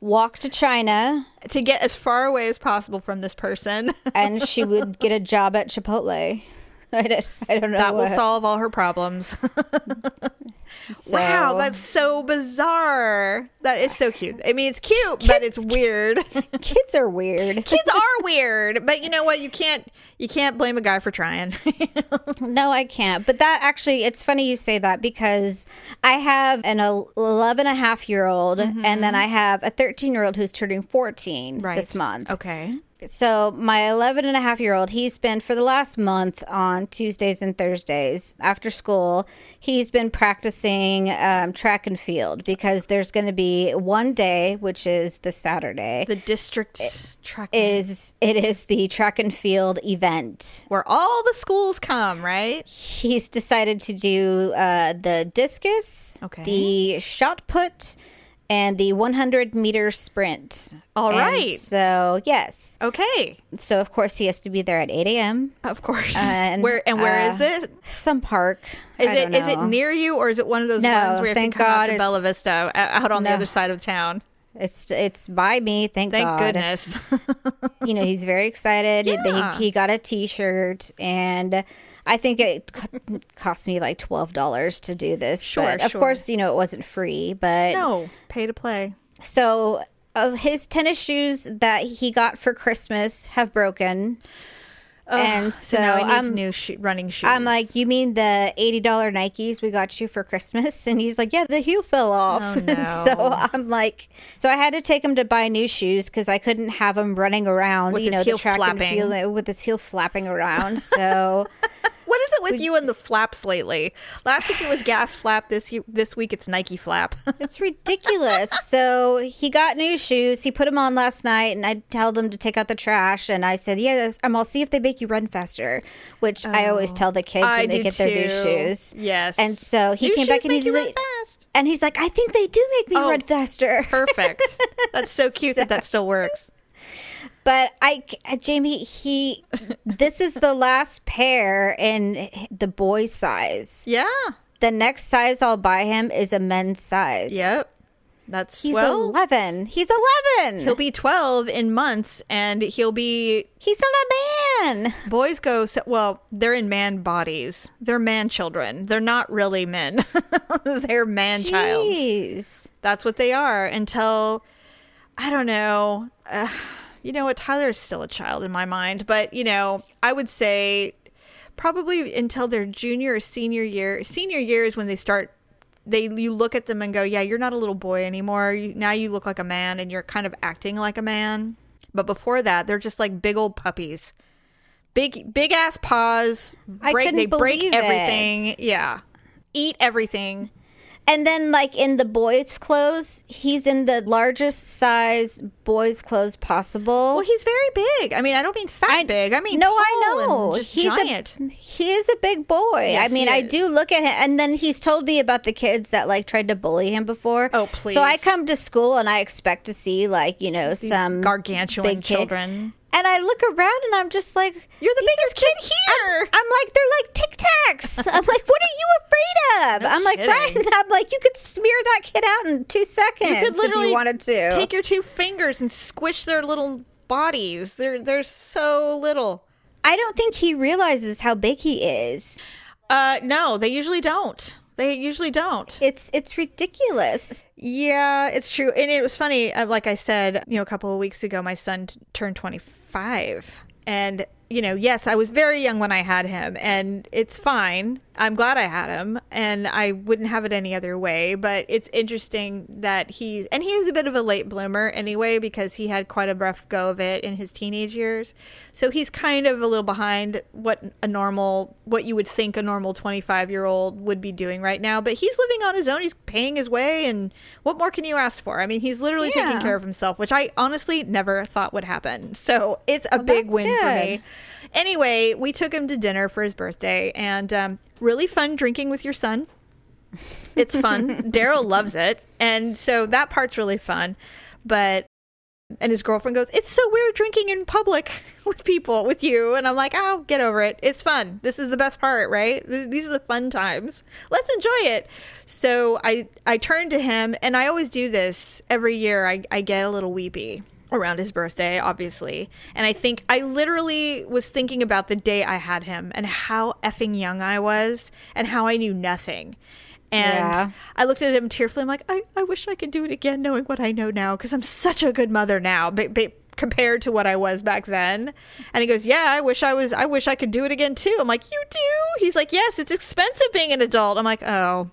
walk to China To get as far away as possible from this person, and she would get a job at Chipotle. *laughs* I don't, I don't know. that will solve all her problems. *laughs* so- wow, that's so bizarre. That is so cute. I mean, it's cute, but it's weird. *laughs* kids are weird. Kids are weird, but you know what? You can't you can't blame a guy for trying. No, I can't. But that actually, it's funny you say that because I have an 11 and a half year old and then mm-hmm. I have a 13 year old who's turning 14 this month. Okay. So my 11 and a half year old he's been for the last month on tuesdays and thursdays after school he's been practicing um, track and field because there's going to be one day which is the saturday The district track is it is the track and field event where all the schools come, right? he's decided to do uh, the discus Okay. the shot put and the 100 meter sprint All And right. so yes Okay, so of course he has to be there at 8 a.m of course. And, where and where is uh, it? some park Is I it is it near you or is it one of those No, ones where you have to come out to Bella Vista, uh, out on the other side of town? it's it's by me thank, Thank god goodness. you know he's very excited Yeah. *laughs* he, he got a t-shirt and i think it cost me like $12 to do this Sure, of course you know it wasn't free but no, pay to play. So, uh, his tennis shoes that he got for Christmas have broken. and so, So, now he needs I'm, new sho- running shoes. I'm like, you mean the $80 Nikes we got you for Christmas? *laughs* And he's like, yeah, the heel fell off. Oh, *laughs* And so. I'm like, so I had to take him to buy new shoes because I couldn't have him running around, With you know, the track flapping. and field with his heel flapping around. So. *laughs* What is it with you and the flaps lately? Last week it was gas *sighs* flap. This this week it's Nike flap. *laughs* It's ridiculous. so he got new shoes. He put them on last night, and I told him to take out the trash. And I said, "Yes, um, I'll see if they make you run faster." Which I always tell the kids Oh, I when they get their new shoes. Yes. And so he New came back and he's like, fast. and he's like, "I think they do make me Oh. run faster." Perfect. That's so *laughs* cute that that still works. But I, uh, Jamie, he, this is the last pair in the boy size. Yeah. The next size I'll buy him is a men's size. Yep. That's He's well. 11. He's 11. He'll be 12 in months and he'll be He's not a man. boys go so, well they're in man bodies they're man children they're not really men *laughs* they're man childs that's what they are until i don't know uh, you know what tyler's still a child in my mind but you know i would say probably until their junior or senior year senior year is when they start they you look at them and go yeah you're not a little boy anymore. You, now you look like a man and you're kind of acting like a man. But before that they're just like big old puppies. Big big ass paws. I couldn't they break believe it. everything. Yeah. Eat everything And then, like in the boys' clothes, he's in the largest size boys' clothes possible. well he's very big i mean i don't mean fat I- big i mean no, tall I know. just he's giant A, he is a big boy. I mean, I do look at him, and then he's told me about the kids that like tried to bully him before. Oh, please! So I come to school and I expect to see like you know some gargantuan big kid. Children and I look around and I'm just like, You're the biggest kid just- here. I'm, I'm like, they're like Tic Tacs. I'm like, what are you afraid of? No I'm like, kidding. Ryan, I'm like, you could smear that kid out in two seconds you could literally if you wanted to. take your two fingers and squish their little bodies they're they're so little I don't think he realizes how big he is. uh no they usually don't they usually don't It's it's ridiculous. Yeah, it's true. And it was funny. uh, Like I said, you know, a couple of weeks ago, my son t- turned 25. And, you know, yes, I was very young when I had him, and it's fine. I'm glad I had him, and I wouldn't have it any other way. But it's interesting that he's, and he's a bit of a late bloomer anyway, because he had quite a rough go of it in his teenage years. So he's kind of a little behind what a normal, what you would think a normal 25 year old would be doing right now. But he's living on his own. He's paying his way. And what more can you ask for? I mean, he's literally taking care of himself, which I honestly never thought would happen. So it's a big that's win for me. Anyway, we took him to dinner for his birthday and um, really fun drinking with your son. It's fun. *laughs* Daryl loves it. And so that part's really fun. But and his girlfriend goes, It's so weird drinking in public *laughs* with people, with you. And I'm like, Oh, get over it. It's fun. This is the best part, right? Th- These are the fun times. Let's enjoy it. So I, I turned to him, and I always do this every year. I, I get a little weepy around his birthday, obviously. And I think I literally was thinking about the day I had him and how effing young I was and how I knew nothing. And Yeah. I looked at him tearfully. I'm like, I, I wish I could do it again, knowing what I know now, because I'm such a good mother now, but, but compared to what I was back then. And he goes, Yeah, I wish I was. I wish I could do it again too. I'm like, You do? He's like, Yes, it's expensive being an adult. I'm like, Oh,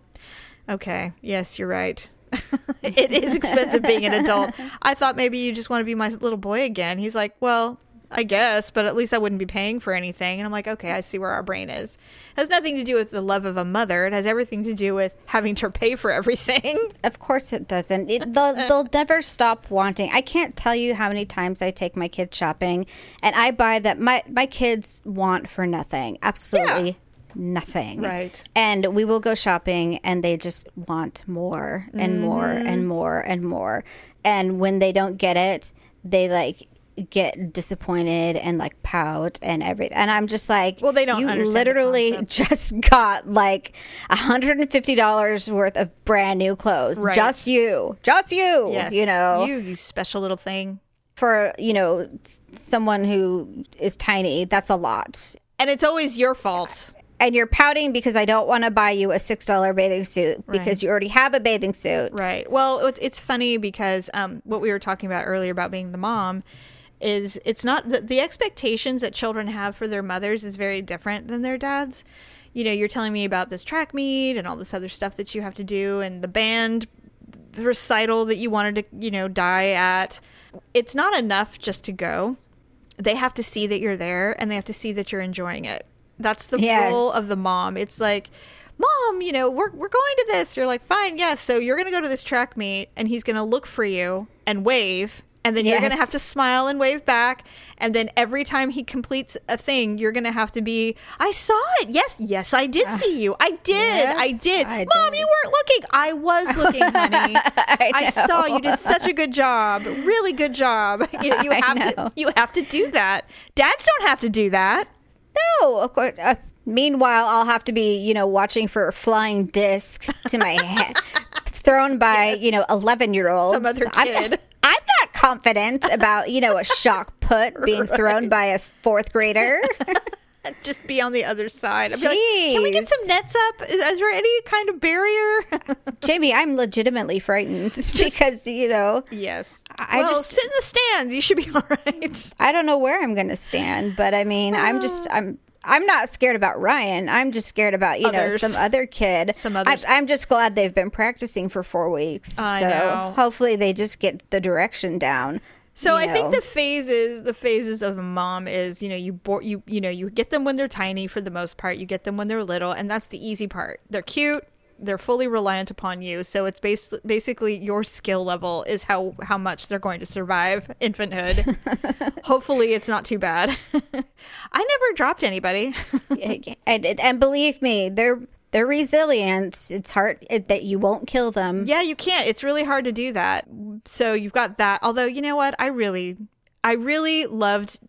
okay. Yes, you're right. *laughs* it is expensive being an adult. I thought maybe you just want to be my little boy again. He's like, Well, I guess, but at least I wouldn't be paying for anything. And I'm like, okay, I see where our brain is. It has nothing to do with the love of a mother. It has everything to do with having to pay for everything. *laughs* Of course it doesn't. It, they'll, *laughs* they'll never stop wanting. I can't tell you how many times I take my kids shopping and I buy that my my kids want for nothing. Absolutely nothing. Right. And we will go shopping and they just want more and more Mm-hmm. and more and more. And when they don't get it, they like get disappointed and like pout and everything. And I'm just like, Well, they don't You literally just *laughs* got like $150 worth of brand new clothes. Right. Just you. Just you. Yes. You know, you, you special little thing. for, you know, someone who is tiny, that's a lot. And it's always your fault. And you're pouting because I don't want to buy you a $6 bathing suit because Right. you already have a bathing suit. Right. Well, it's funny because um, what we were talking about earlier about being the mom is it's not the, the expectations that children have for their mothers is very different than their dads. You know, you're telling me about this track meet and all this other stuff that you have to do and the band the recital that you wanted to, you know, die at. It's not enough just to go. They have to see that you're there and they have to see that you're enjoying it. That's the Yes. role of the mom. It's like, Mom, you know, we're, we're going to this. You're like, fine, yes. So you're going to go to this track meet and he's going to look for you and wave. And then you're going to have to smile and wave back. And then every time he completes a thing, you're going to have to be, I saw it. Yes, yes, I did ah. see you. I did. yes, I did. I Mom, did. you weren't looking. I was looking, honey. *laughs* I, saw you did such a good job. Really good job. *laughs* You, know, you have to you have to do that. Dads don't have to do that. No, of course. Uh, meanwhile, I'll have to be, you know, watching for flying discs to my *laughs* head thrown by, you know, 11 year olds. Some other kid. I'm, I'm not confident about, you know, a shot put being *laughs* thrown by a fourth grader. *laughs* Just be on the other side. I'd be like, can we get some nets up? Is, is there any kind of barrier? Jamie, I'm legitimately frightened because, you know, yes. I well, just- sit in the stands. You should be *laughs* all right. I don't know where I'm going to stand, but I mean, I'm uh, just I'm I'm not scared about Ryan. I'm just scared about you Others. know some other kid. Some others. I, I'm just glad they've been practicing for four weeks. I so know. hopefully they just get the direction down. So you I think the phases, the phases of a mom is, you know, you you you know, you get them when they're tiny for the most part. You get them when they're little, and that's the easy part. They're cute. They're fully reliant upon you. So it's bas- basically your skill level is how how much they're going to survive infanthood. *laughs* Hopefully, it's not too bad. *laughs* I never dropped anybody. *laughs* and and believe me, they're they're resilient. It's hard it, that you won't kill them. Yeah, you can't. It's really hard to do that. So you've got that. Although you know what, I really, I really loved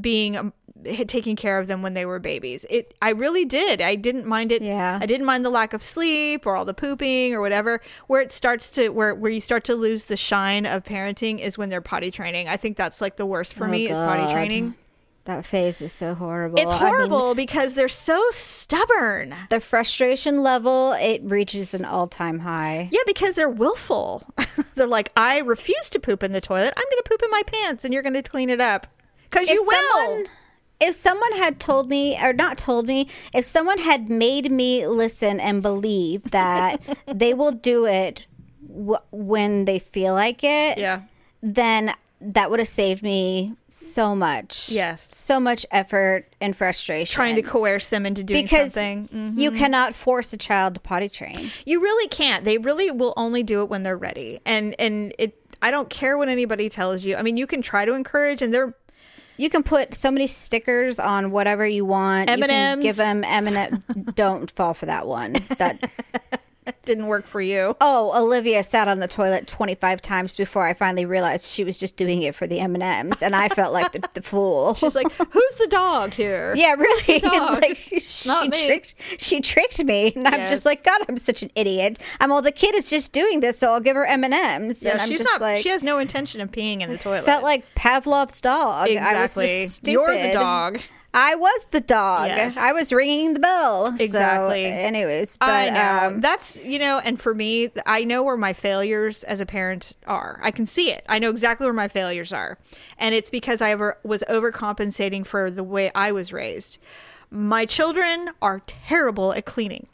being taking care of them when they were babies. It, I really did. I didn't mind it. Yeah. I didn't mind the lack of sleep or all the pooping or whatever. Where it starts to where where you start to lose the shine of parenting is when they're potty training. I think that's like the worst for Oh, me is potty training. That phase is so horrible. It's I mean, horrible because they're so stubborn. the frustration level it reaches an all time high. Yeah, because they're willful. *laughs* they're like, I refuse to poop in the toilet. I'm going to poop in my pants, and you're going to clean it up because you will. someone- if someone had told me or not told me if someone had made me listen and believe that *laughs* they will do it w- when they feel like it Yeah. then that would have saved me so much Yes. so much effort and frustration Trying to coerce them into doing because something. Mm. you cannot force a child to potty train You really can't. They really will only do it when they're ready. And and it. I don't care what anybody tells you. I mean, you can try to encourage, and they're you can put so many stickers on whatever you want. You can M&Ms. give them m&m don't fall for that one. That *laughs* *laughs* didn't work for you. Oh, Olivia sat on the toilet 25 times before I finally realized she was just doing it for the M&Ms and I felt like the, the fool. *laughs* She's like, "Who's the dog here?" *laughs* yeah, really. like she Not me. tricked she tricked me and I'm just like god, I'm such an idiot. I'm all the kid is just doing this so I'll give her M&Ms Yeah, and I'm she's just not. like she has no intention of peeing in the toilet. felt like Pavlov's dog. I was exactly. just stupid. You're the dog. I was the dog. Yes. I was ringing the bell. So, Exactly. anyways, but I know. um, That's, you know, and for me, I know where my failures as a parent are. I can see it. I know exactly where my failures are. And it's because I ever was overcompensating for the way I was raised. My children are terrible at cleaning.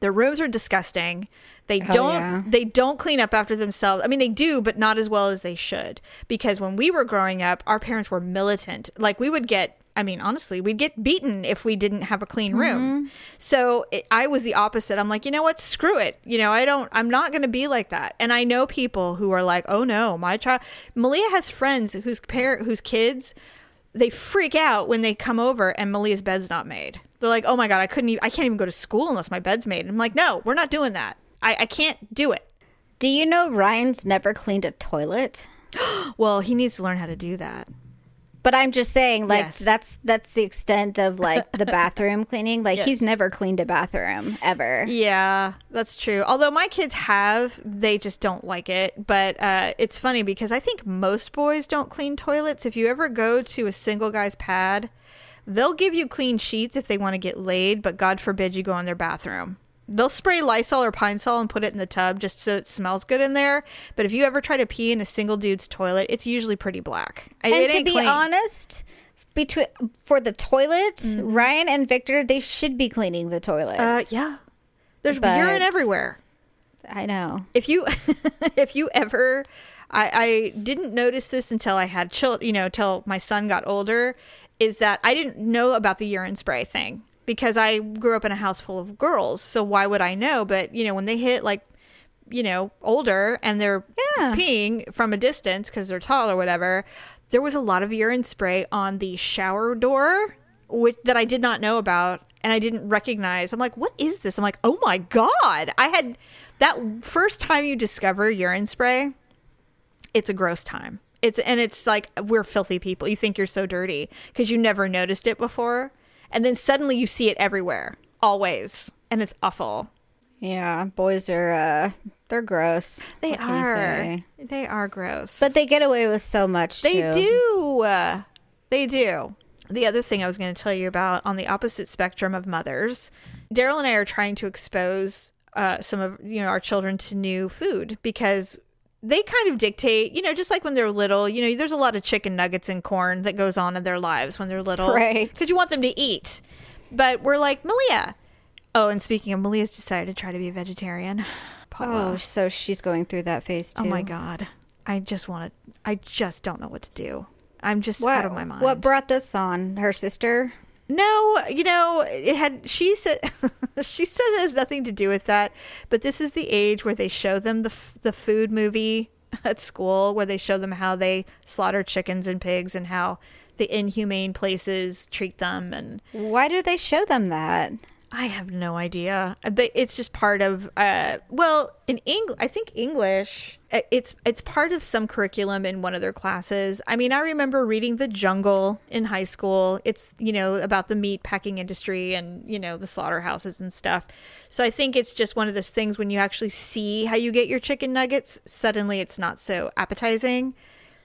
Their rooms are disgusting. They don't yeah. they don't clean up after themselves. I mean, they do, but not as well as they should. Because when we were growing up, our parents were militant. Like we would get I mean, honestly, we'd get beaten if we didn't have a clean room. Mm-hmm. So it, I was the opposite. I'm like, you know what? Screw it. You know, I don't, I'm not going to be like that. And I know people who are like, oh no, my child, Malia has friends whose parent, whose kids, they freak out when they come over and Malia's bed's not made. They're like, oh my God, I couldn't even, I can't even go to school unless my bed's made. And I'm like, no, we're not doing that. I, I can't do it. Do you know Ryan's never cleaned a toilet? *gasps* Well, he needs to learn how to do that. But I'm just saying, like Yes. that's that's the extent of like the *laughs* bathroom cleaning. Like he's never cleaned a bathroom ever. Yeah, that's true. Although my kids have, they just don't like it. But uh, it's funny because I think most boys don't clean toilets. If you ever go to a single guy's pad, they'll give you clean sheets if they want to get laid, but God forbid you go in their bathroom. They'll spray Lysol or Pine Sol and put it in the tub just so it smells good in there. But if you ever try to pee in a single dude's toilet, it's usually pretty black. And it to be clean. honest, between for the toilet, Mm-hmm. Ryan and Victor, they should be cleaning the toilet. uh, yeah, there's But- urine everywhere. I know. if you *laughs* if you ever I, I didn't notice this until I had children, you know, till my son got older, is that I didn't know about the urine spray thing because I grew up in a house full of girls. So why would I know? But you know, when they hit like, you know, older and they're Yeah. peeing from a distance because they're tall or whatever, there was a lot of urine spray on the shower door, which that I did not know about and I didn't recognize. I'm like, what is this? I'm like, oh my god! I had that first time you discover urine spray it's a gross time. It's and it's like we're filthy people. You think you're so dirty because you never noticed it before, and then suddenly you see it everywhere, always, and it's awful. Yeah, boys are uh they're gross. They What are. They are gross. But they get away with so much. They too. do. Uh, They do. The other thing I was going to tell you about on the opposite spectrum of mothers, Daryl and I are trying to expose uh, some of you know our children to new food because they kind of dictate. You know, just like when they're little. You know, there's a lot of chicken nuggets and corn that goes on in their lives when they're little, Right. Because you want them to eat. But we're like Malia. Oh, and speaking of, Malia's decided to try to be a vegetarian. Paula. Oh, so she's going through that phase too. Oh my god. I just want to I just don't know what to do. I'm just What, out of my mind. what brought this on? Her sister? No, you know, it had she said *laughs* she says it has nothing to do with that, but this is the age where they show them the f- the food movie at school where they show them how they slaughter chickens and pigs and how the inhumane places treat them and Why do they show them that? I have no idea. But it's just part of uh well, in English, I think English uh, it's it's part of some curriculum in one of their classes. I mean, I remember reading The Jungle in high school. It's, you know, about the meat packing industry and, you know, the slaughterhouses and stuff. So I think it's just one of those things when you actually see how you get your chicken nuggets, suddenly it's not so appetizing.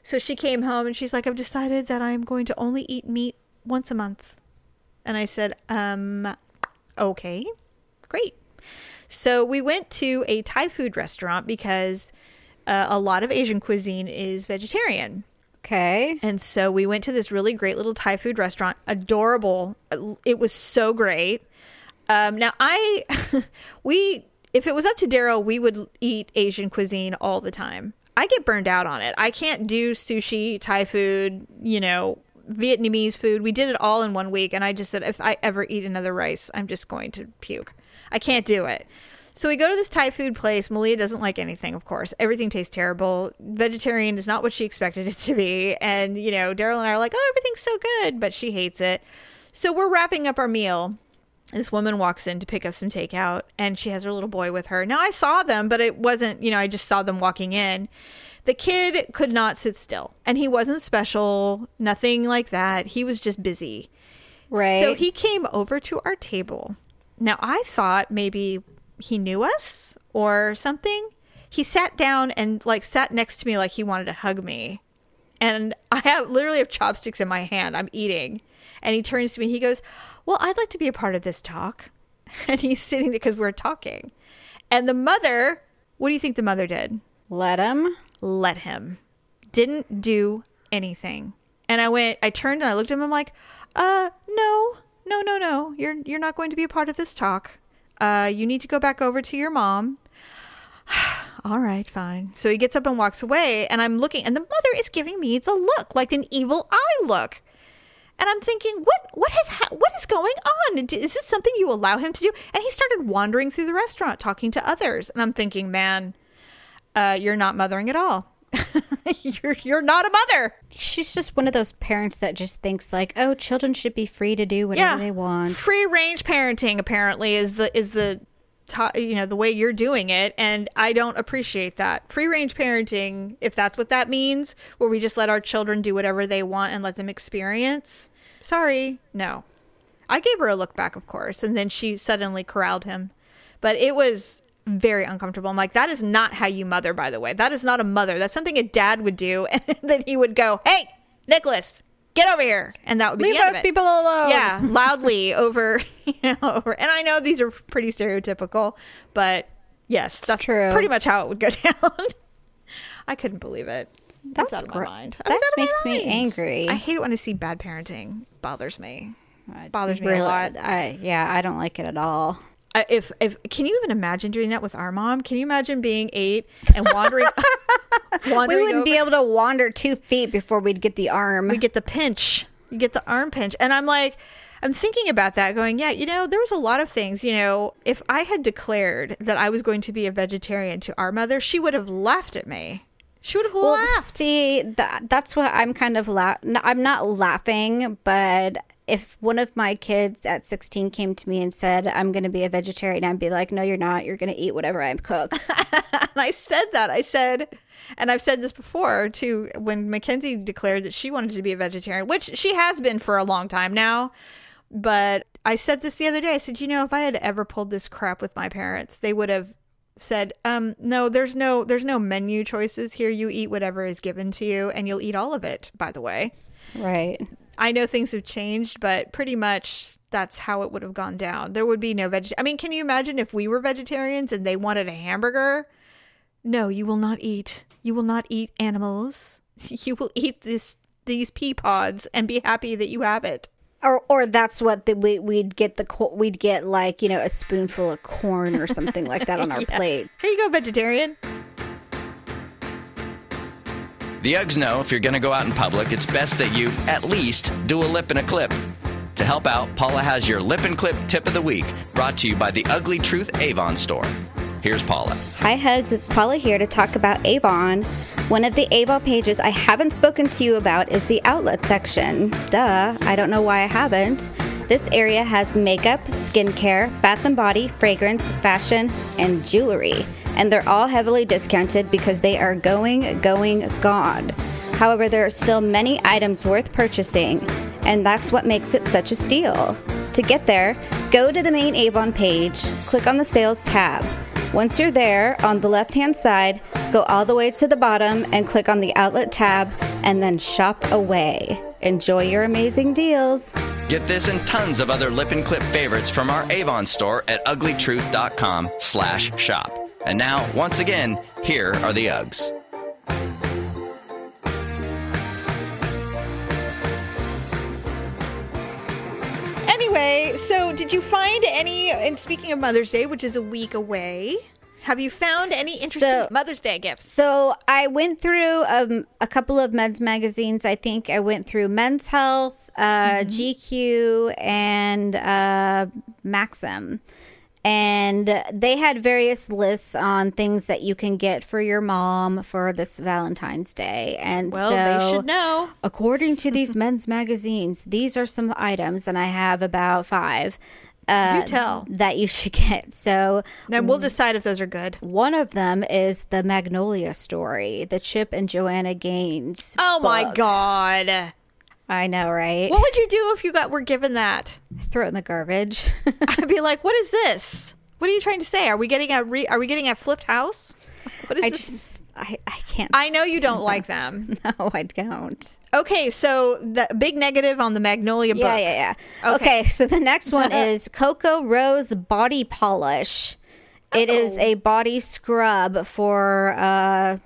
So she came home and she's like, "I've decided that I'm going to only eat meat once a month." And I said, um, okay, great. So we went to a Thai food restaurant because uh, a lot of Asian cuisine is vegetarian. Okay. And so we went to this really great little Thai food restaurant. Adorable. It was so great. Um, now I, *laughs* we, if it was up to Daryl, we would eat Asian cuisine all the time. I get burned out on it. I can't do sushi, Thai food, you know, Vietnamese food. We did it all in one week, and I just said, if I ever eat another rice, I'm just going to puke. I can't do it. So we go to this Thai food place. Malia doesn't like anything, of course. Everything tastes terrible. Vegetarian is not what she expected it to be. And, you know, Daryl and I are like, oh, everything's so good, but she hates it. So we're wrapping up our meal. This woman walks in to pick up some takeout, and she has her little boy with her. Now, I saw them, but it wasn't, you know, I just saw them walking in. The kid could not sit still, and he wasn't special, nothing like that. He was just busy. Right. So he came over to our table. Now I thought maybe he knew us or something. He sat down and like sat next to me like he wanted to hug me. And I have literally have chopsticks in my hand. I'm eating. And he turns to me. He goes, "Well, I'd like to be a part of this talk." *laughs* And he's sitting there because we're talking. And the mother, what do you think the mother did? Let him. Let him. Didn't do anything. And I went, I turned and I looked at him. I'm like, uh, no, no, no, no. You're you're not going to be a part of this talk. Uh, you need to go back over to your mom. *sighs* All right, fine. So he gets up and walks away, and I'm looking, and the mother is giving me the look, like an evil eye look. And I'm thinking, what what has ha- what is going on? Is this something you allow him to do? And he started wandering through the restaurant, talking to others. And I'm thinking, man, uh, you're not mothering at all. *laughs* you're you're not a mother. She's just one of those parents that just thinks like, oh, children should be free to do whatever they want. Free range parenting apparently is the is the to- you know the way you're doing it and I don't appreciate that. Free range parenting if that's what that means where we just let our children do whatever they want and let them experience. Sorry, no. I gave her a look back of course and then she suddenly corralled him. But it was very uncomfortable. I'm like, that is not how you mother, by the way. That is not a mother. That's something a dad would do. *laughs* And then he would go, Hey, Nicholas, get over here. And that would be Leave those it. people alone. Yeah, loudly *laughs* over, you know, over. And I know these are pretty stereotypical, but yes, that's true. pretty much how it would go *laughs* down. I couldn't believe it. That's out of gr- my mind. I that out of my makes me angry. I hate it when I see bad parenting. Bothers me. Uh, Bothers me really- a lot. I, yeah, I don't like it at all. If if can you even imagine doing that with our mom? Can you imagine being eight and wandering? *laughs* *laughs* We wouldn't be able to wander two feet before we'd get the arm. we get the pinch. You get the arm pinch. And I'm like, I'm thinking about that, going, yeah, you know, there was a lot of things. You know, if I had declared that I was going to be a vegetarian to our mother, she would have laughed at me. She would have well, laughed. see, that that's what I'm kind of la- no, I'm not laughing, but if one of my kids at 16 came to me and said, "I'm going to be a vegetarian," I'd be like, "No, you're not. You're going to eat whatever I cook." *laughs* And I said that. I said, and I've said this before too, when Mackenzie declared that she wanted to be a vegetarian, which she has been for a long time now. But I said this the other day. I said, you know, if I had ever pulled this crap with my parents, they would have said, um, no, there's no there's no menu choices here. You eat whatever is given to you and you'll eat all of it, by the way. right. I know things have changed, but pretty much that's how it would have gone down. There would be no veg. I mean, can you imagine if we were vegetarians and they wanted a hamburger? No, you will not eat. You will not eat animals. *laughs* You will eat this these pea pods and be happy that you have it. Or, or that's what the, we we'd get the we'd get like you know a spoonful of corn or something like that on our *laughs* plate. Here you go, vegetarian. The Uggs know if you're going to go out in public, it's best that you, at least, do a lip and a clip. To help out, Paula has your lip and clip tip of the week, brought to you by the Ugly Truth Avon store. Here's Paula. Hi, Hugs. It's Paula here to talk about Avon. One of the Avon pages I haven't spoken to you about is the outlet section. Duh, I don't know why I haven't. This area has makeup, skincare, bath and body, fragrance, fashion, and jewelry. And they're all heavily discounted because they are going, going, gone. However, there are still many items worth purchasing, and that's what makes it such a steal. To get there, go to the main Avon page, click on the sales tab. Once you're there, on the left hand side, go all the way to the bottom and click on the outlet tab and then shop away. Enjoy your amazing deals. Get this and tons of other lip and clip favorites from our Avon store at uglytruth.com slash shop. And now, once again, here are the Uggs. Anyway, so did you find any? And speaking of Mother's Day, which is a week away, have you found any interesting So- Mother's Day gifts? So I went through um, a couple of men's magazines. I think I went through Men's Health, uh, GQ, and uh, Maxim. And they had various lists on things that you can get for your mom for this Valentine's Day. And Well, so, they should know. According to these *laughs* men's magazines, these are some items, and I have about five. Uh, You tell. that you should get. So Then we'll decide if those are good. one of them is the Magnolia story, the Chip and Joanna Gaines. Oh my god! I know, right? What would you do if you got were given that? Throw it in the garbage. *laughs* I'd be like, "What is this? What are you trying to say? Are we getting a re- Are we getting a flipped house? What is I this?" just, I, I can't. I know you don't like *laughs* them. No, I don't. Okay, so the big negative on the Magnolia book. Yeah, yeah, yeah. Okay. Okay. so the next one *laughs* is Coco Rose Body Polish. It is Oh. a body scrub for uh,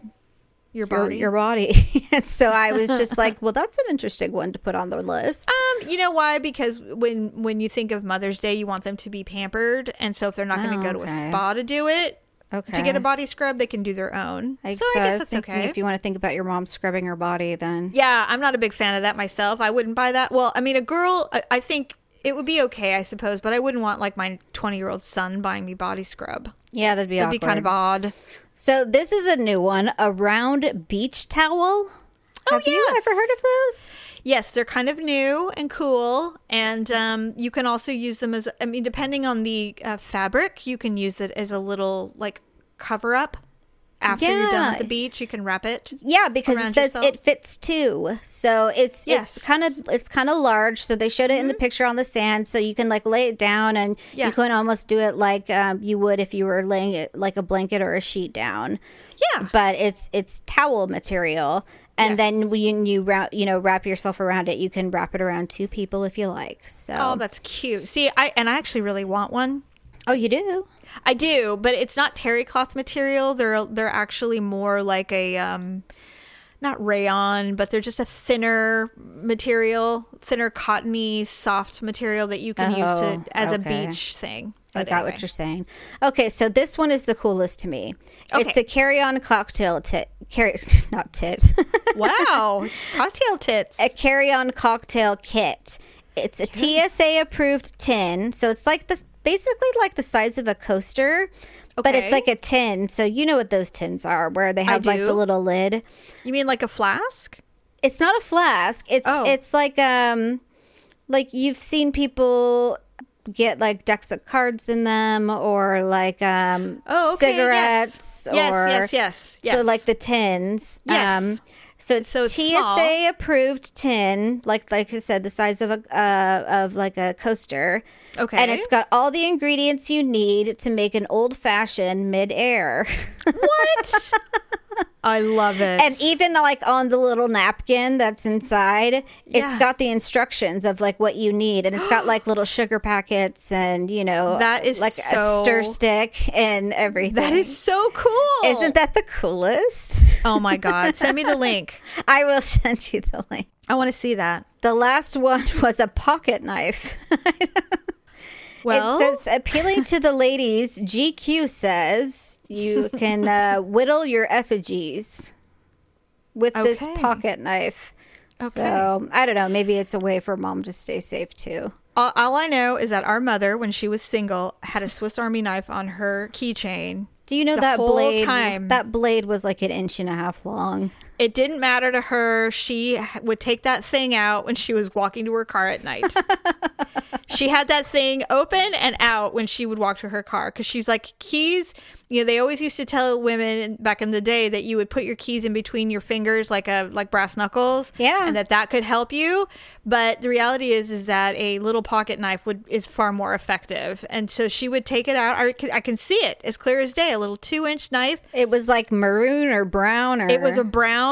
your your, body. your body. *laughs* so I was just *laughs* like, well, that's an interesting one to put on the list. Um, you know why? Because when when you think of Mother's Day, you want them to be pampered, and so if they're not going Oh, to go to a spa to do it, Okay. to get a body scrub, they can do their own. I, so I guess was that's okay. If you want to think about your mom scrubbing her body, then yeah, I'm not a big fan of that myself. I wouldn't buy that. Well, I mean, a girl, I, I think it would be okay, I suppose, but I wouldn't want like my 20 year old son buying me body scrub. Yeah, that'd be That'd awkward. be kind of odd. So this is a new one, a round beach towel. Have you Oh, yes. ever heard of those? Yes, they're kind of new and cool, and um, you can also use them as I mean, depending on the uh, fabric, you can use it as a little like cover up. After you're done at Yeah. the beach, you can wrap it. Yeah, because it says yourself? it fits two. So it's Yes. it's kind of it's kind of large. So they showed it in the picture on the sand. So you can like lay it down, and Yeah. you can almost do it like um, you would if you were laying it like a blanket or a sheet down. Yeah. But it's it's towel material, and then Yes. when you wrap you know wrap yourself around it, you can wrap it around two people if you like. So Oh, that's cute. See, I and I actually really want one. oh, you do. I do, but it's not terry cloth material. They're they're actually more like a um not rayon, but they're just a thinner material, thinner cottony, soft material that you can use to Oh, as okay. a beach thing. I got anyway. what you're saying. Okay, so this one is the coolest to me. It's a carry-on cocktail tit. Carry, *laughs* not tit. *laughs* Wow, cocktail tits. a carry-on cocktail kit. It's a TSA approved tin, so it's like the basically like the size of a coaster, but it's like a tin. So you know what those tins are, where they have like the little lid. You mean like a flask? It's not a flask. It's Oh. it's like um like you've seen people get like decks of cards in them or like um Oh, okay. cigarettes Yes. or yes, yes, yes, yes. so like the tins. Yes. Um, so it's So it's TSA small. approved tin, like like I said, the size of a uh, of like a coaster. Okay. And it's got all the ingredients you need to make an old fashioned mid air. *laughs* what? I love it. and even like on the little napkin that's inside, it's got the instructions of like what you need, and it's got *gasps* like little sugar packets and you know That is like so- a stir stick and everything. that is so cool. Isn't that the coolest? Oh my *laughs* god! Send me the link. I will send you the link. I want to see that. The last one *laughs* was a pocket knife. *laughs* Well, it says appealing to the ladies. GQ says you can uh, whittle your effigies with this pocket knife. Okay. So I don't know. Maybe it's a way for mom to stay safe too. all, all I know is that our mother, when she was single, had a Swiss Army knife on her keychain. Do you know The that whole blade? time. That blade was like an inch and a half long. It didn't matter to her. She would take that thing out when she was walking to her car at night. *laughs* she had that thing open and out when she would walk to her car because she's like keys. You know, they always used to tell women back in the day that you would put your keys in between your fingers like a like brass knuckles. Yeah. and that that could help you. But the reality is, is that a little pocket knife would is far more effective. And so she would take it out. I, can- I can see it as clear as day. A little two inch knife. It was like maroon or brown or It was a brown.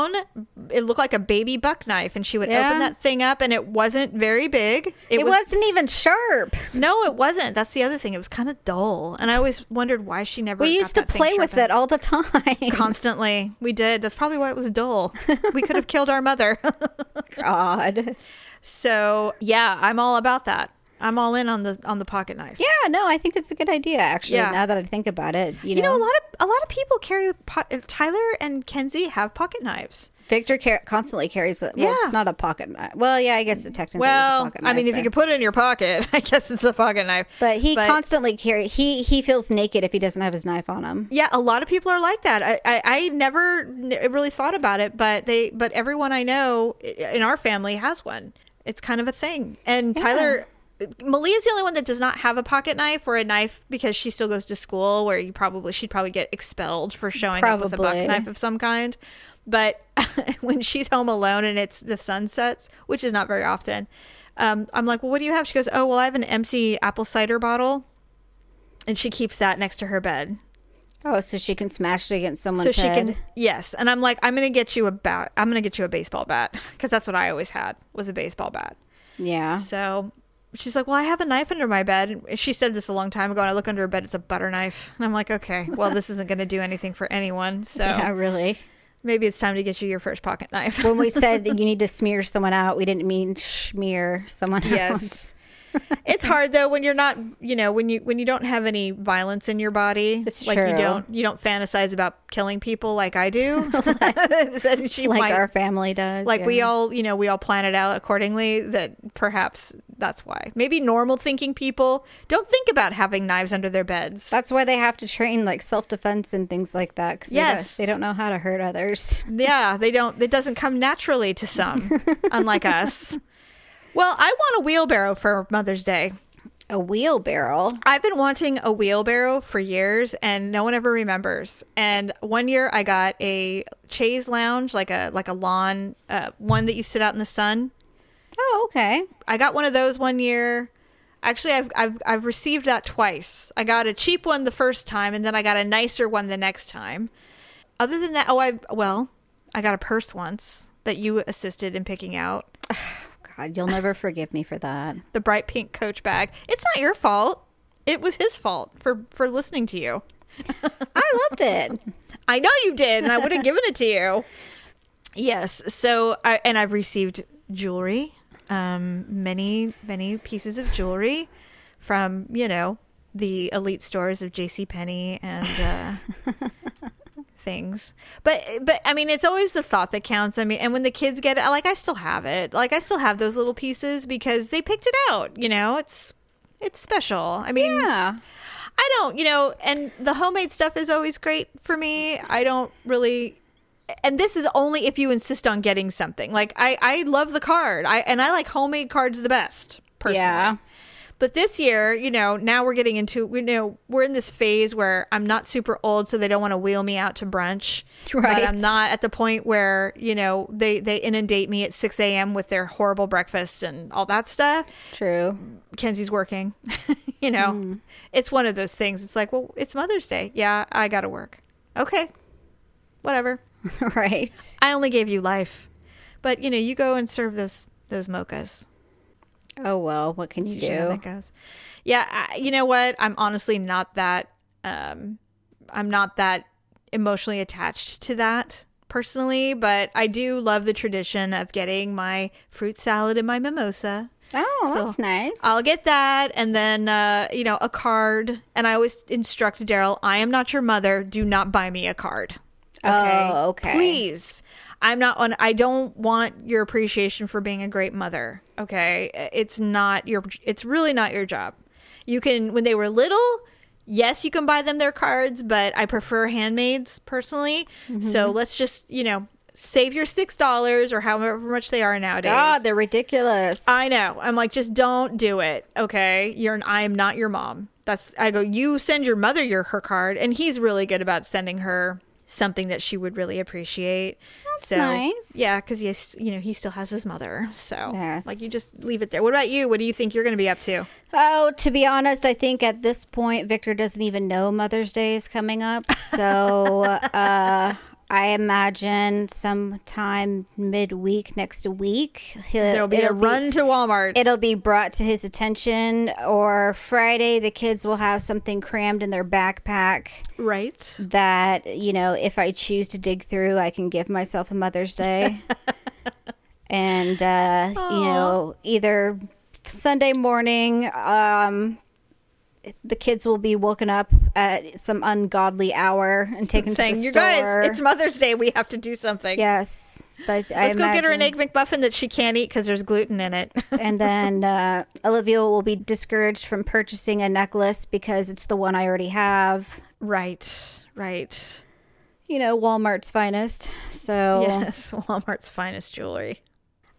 It looked like a baby buck knife, and she would Yeah. open that thing up, and it wasn't very big. It, was wasn't even sharp. no, it wasn't. That's the other thing. It was kind of dull, and I always wondered why she never. We got used to play with it all the time. constantly. We did. That's probably why it was dull. We could have *laughs* killed our mother. *laughs* God. so yeah, I'm all about that. I'm all in on the on the pocket knife. Yeah, no, I think it's a good idea. Actually, Yeah. now that I think about it, you know, You know, a lot of a lot of people carry. Po- Tyler and Kenzie have pocket knives. Victor car- constantly carries. Well, Yeah. it's not a pocket knife. Well, yeah, I guess it technically. is a Well, pocket I mean, knife, if you could put it in your pocket, *laughs* I guess it's a pocket knife. But he constantly carry. He he feels naked if he doesn't have his knife on him. Yeah, a lot of people are like that. I, I, I never n- really thought about it, but they, but everyone I know in our family has one. It's kind of a thing. And Tyler, Malia's the only one that does not have a pocket knife or a knife because she still goes to school where you probably she'd probably get expelled for showing up with a buck knife of some kind. But *laughs* when she's home alone and it's the sun sets, which is not very often, um, I'm like, well, what do you have? She goes, oh, well, I have an empty apple cider bottle. And she keeps that next to her bed Oh, so she can smash it against someone's so she head. can yes and i'm like i'm gonna get you a bat i'm gonna get you a baseball bat *laughs* because that's what i always had was a baseball bat Yeah. so she's like well i have a knife under my bed and she said this a long time ago and i look under her bed it's a butter knife and i'm like okay well this isn't gonna do anything for anyone so *laughs* Yeah, really. maybe it's time to get you your first pocket knife. When we said *laughs* that you need to smear someone out, we didn't mean smear someone out. yes. It's hard though when you're not, you know, when you when you don't have any violence in your body, It's like you don't you don't fantasize about killing people like I do. *laughs* *laughs* then she like might our family does. like we all, you know, we all plan it out accordingly that perhaps that's why. Maybe normal thinking people don't think about having knives under their beds. That's why they have to train like self defense and things like that. Cause Yes. they don't, they don't know how to hurt others. Yeah, they don't. It doesn't come naturally to some, *laughs* unlike us. Well, I want a wheelbarrow for Mother's Day. A wheelbarrow. I've been wanting a wheelbarrow for years, and no one ever remembers. And one year, I got a chaise lounge, like a like a lawn, uh, one that you sit out in the sun. Oh, okay. I got one of those one year. Actually, I've, I've I've received that twice. I got a cheap one the first time, and then I got a nicer one the next time. Other than that, oh, I well, I got a purse once that you assisted in picking out. *sighs* *sighs* God, you'll never forgive me for that. The bright pink Coach bag. It's not your fault. It was his fault for for listening to you. *laughs* I loved it. I know you did, and I would have given it to you. Yes. So, I, and I've received jewelry, um, many, many pieces of jewelry from, you know, the elite stores of J.C. Penney and uh, *laughs* things. But, but I mean, it's always the thought that counts. I mean, and when the kids get it, like I still have it. Like I still have those little pieces because they picked it out. You know, it's it's special. I mean, Yeah. I don't, you know, and the homemade stuff is always great for me. I don't really and this is only if you insist on getting something. Like I I love the card. I and I like homemade cards the best, personally. Yeah. But this year, you know, now we're getting into you know, we're in this phase where I'm not super old so they don't want to wheel me out to brunch. *laughs* Right. But I'm not at the point where, you know, they they inundate me at 6 a.m. with their horrible breakfast and all that stuff. True. Kenzie's working. *laughs* you know, mm-hmm. it's one of those things. It's like, well, it's Mother's Day. Yeah, I got to work. Okay. Whatever. *laughs* right. I only gave you life. But, you know, you go and serve those those mochas. Oh well, what can you Usually how do? that goes. Yeah, I, you know what? I'm honestly not that um I'm not that emotionally attached to that personally, but I do love the tradition of getting my fruit salad and my mimosa. Oh, So, that's nice. I'll get that and then uh, you know, a card. And I always instruct Daryl, I am not your mother. Do not buy me a card. Oh, okay. Please. I'm not on I don't want your appreciation for being a great mother. Okay. It's not your it's really not your job. You can when they were little, yes, you can buy them their cards, but I prefer handmaids personally. So Mm-hmm. let's just, you know, save your six dollars or however much they are nowadays. God, they're ridiculous. I know. I'm like, just don't do it. Okay. You're an, I am not your mom. That's I go, you send your mother your her card, and he's really good about sending her something that she would really appreciate. That's so nice. yeah, because he's you know he still has his mother, so Yes. like you just leave it there. What about you? What do you think you're going to be up to? Oh, to be honest, I think at this point Victor doesn't even know Mother's Day is coming up. So *laughs* uh, I imagine sometime midweek next week he'll, There'll be a run to Walmart. It'll be brought to his attention, or Friday the kids will have something crammed in their backpack right. that you know if I choose to dig through, I can give myself a Mother's Day. *laughs* and uh, you know, either Sunday morning, um, the kids will be woken up at some ungodly hour and taken Saying, to the you store. guys, it's Mother's Day. We have to do something. yes, I, I Let's go get her an egg McMuffin that she can't eat because there's gluten in it. *laughs* and then uh, Olivia will be discouraged from purchasing a necklace because it's the one I already have. right. Right. You know, Walmart's finest. So Yes. *laughs* Walmart's finest jewelry.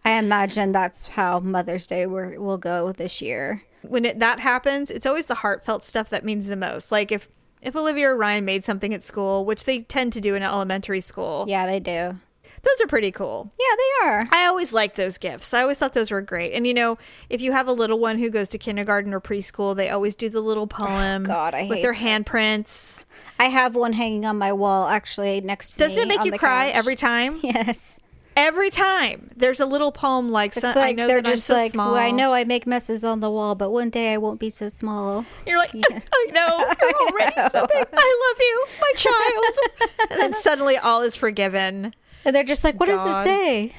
I imagine that's how Mother's Day will go this year. When it, that happens, it's always the heartfelt stuff that means the most. Like if if Olivia or Ryan made something at school, which they tend to do in elementary school, Yeah, they do. those are pretty cool. Yeah, they are. I always liked those gifts. I always thought those were great. And you know, if you have a little one who goes to kindergarten or preschool, they always do the little oh, poem Oh, God, I with their handprints. I have one hanging on my wall actually next to the Doesn't it make you cry couch. every time? *laughs* Yes. Every time there's a little poem like, like I know they're that I'm just so like, small. well, I know I make messes on the wall, but one day I won't be so small. You're like, *laughs* I know, you're already so big. I love you, my *laughs* child. and then suddenly all is forgiven. And they're just like, what God. does it say?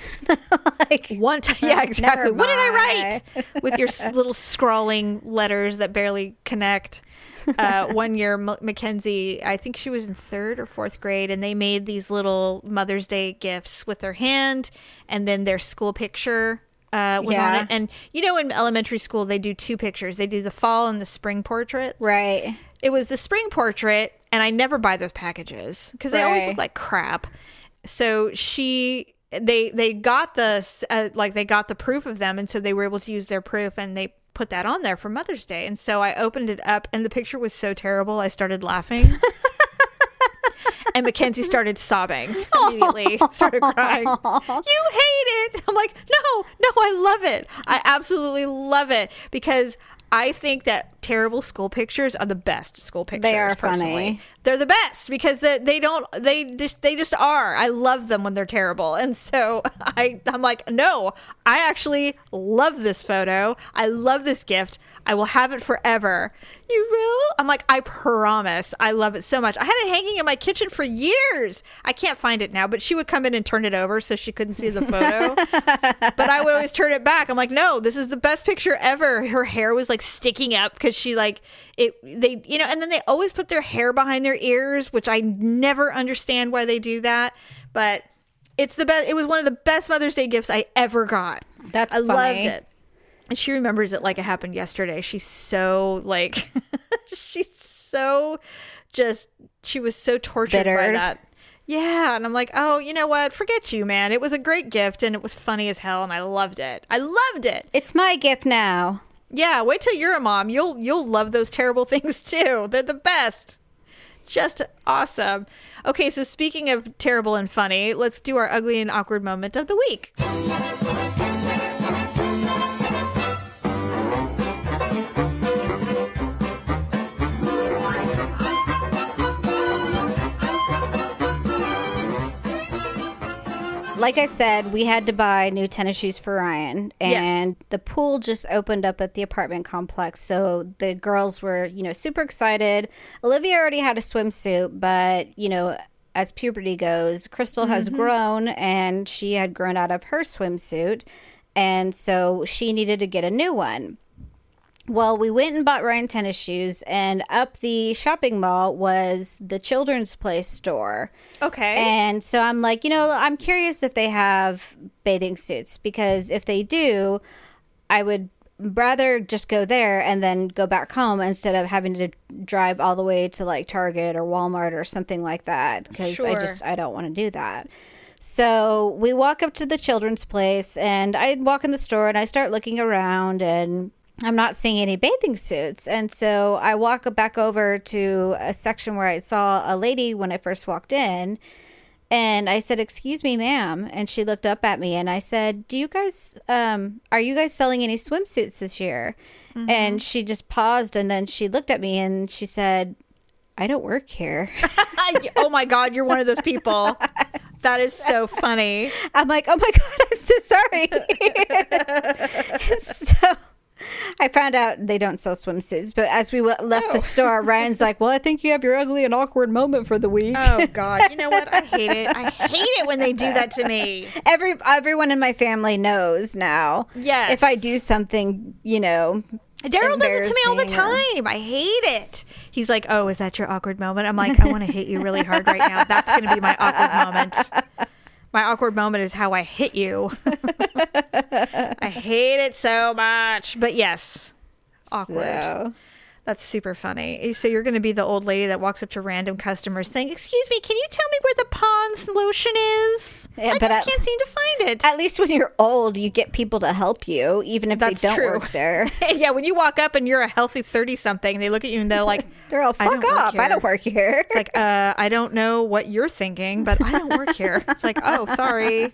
*laughs* like, One time, yeah, exactly. What did I write? With your little scrawling letters that barely connect. Uh, one year, M- Mackenzie, I think she was in third or fourth grade, and they made these little Mother's Day gifts with their hand, and then their school picture uh, was on it. And you know, in elementary school, they do two pictures. They do the fall and the spring portraits. right. It was the spring portrait, and I never buy those packages because they always look like crap. So she, they, they got the uh, like they got the proof of them, and so they were able to use their proof, and they put that on there for Mother's Day. And so I opened it up, and the picture was so terrible, I started laughing. *laughs* And Mackenzie started sobbing *laughs* immediately, started crying. *laughs* You hate it. I'm like, no, no, I love it. I absolutely love it because I think that terrible school pictures are the best school pictures. They are personally. funny. They're the best because they, they don't they just they just are. I love them when they're terrible, and so *laughs* I I'm like, no, I actually love this photo. I love this gift. I will have it forever. You will? I'm like, I promise. I love it so much. I had it hanging in my kitchen for years. I can't find it now, but she would come in and turn it over so she couldn't see the photo. *laughs* but I would always turn it back. I'm like, no, this is the best picture ever. Her hair was like sticking up because she like it. They, you know, and then they always put their hair behind their ears, which I never understand why they do that. But it's the best. It was one of the best Mother's Day gifts I ever got. That's I loved it. And she remembers it like it happened yesterday. She's so like, *laughs* she's so just. She was so tortured by that. Yeah, and I'm like, oh, you know what? Forget you, man. It was a great gift, and it was funny as hell, and I loved it. I loved it. It's my gift now. Yeah, wait till you're a mom. You'll you'll love those terrible *laughs* things too. They're the best. Just awesome. Okay, so speaking of terrible and funny, let's do our ugly and awkward moment of the week. Like I said, we had to buy new tennis shoes for Ryan, and Yes. the pool just opened up at the apartment complex. So the girls were, you know, super excited. Olivia already had a swimsuit, but, you know, as puberty goes, Crystal has mm-hmm. grown and she had grown out of her swimsuit. And so she needed to get a new one. Well, we went and bought Ryan tennis shoes, and up the shopping mall was the Children's Place store. Okay. And so I'm like, you know, I'm curious if they have bathing suits because if they do, I would rather just go there and then go back home instead of having to drive all the way to like Target or Walmart or something like that because I just I don't want to do that. So we walk up to the children's place and I walk in the store and I start looking around and I'm not seeing any bathing suits. And so I walk back over to a section where I saw a lady when I first walked in. And I said, "Excuse me, ma'am." And she looked up at me, and I said, "Do you guys, um, are you guys selling any swimsuits this year?" And she just paused, and then she looked at me, and she said, "I don't work here." *laughs* oh my god, you're one of those people. *laughs* That is so funny. I'm like, "Oh my god, I'm so sorry." *laughs* so I found out they don't sell swimsuits, but as we left the oh. store, Ryan's like, "Well, I think you have your ugly and awkward moment for the week." Oh god, you know what? I *laughs* hate it. I hate it when they do that to me. Every everyone in my family knows now. Yes. If I do something, you know, Daryl does it to me all the time. I hate it. He's like, "Oh, is that your awkward moment?" I'm like, "I want to hit you really hard right now. That's going to be my awkward moment." *laughs* My awkward moment is how I hit you. *laughs* I hate it so much. But yes, awkward. So, That's super funny. So you're going to be the old lady that walks up to random customers saying, "Excuse me, can you tell me where the Pond's lotion is? Yeah, I but just at- can't seem to find it." at least when you're old, you get people to help you, even if That's they don't true. work there. *laughs* yeah, when you walk up and you're a healthy thirty something, they look at you and they're like, *laughs* They're all fuck off. I don't work here. It's like, uh, I don't know what you're thinking, but I don't work here. *laughs* It's like, oh, sorry.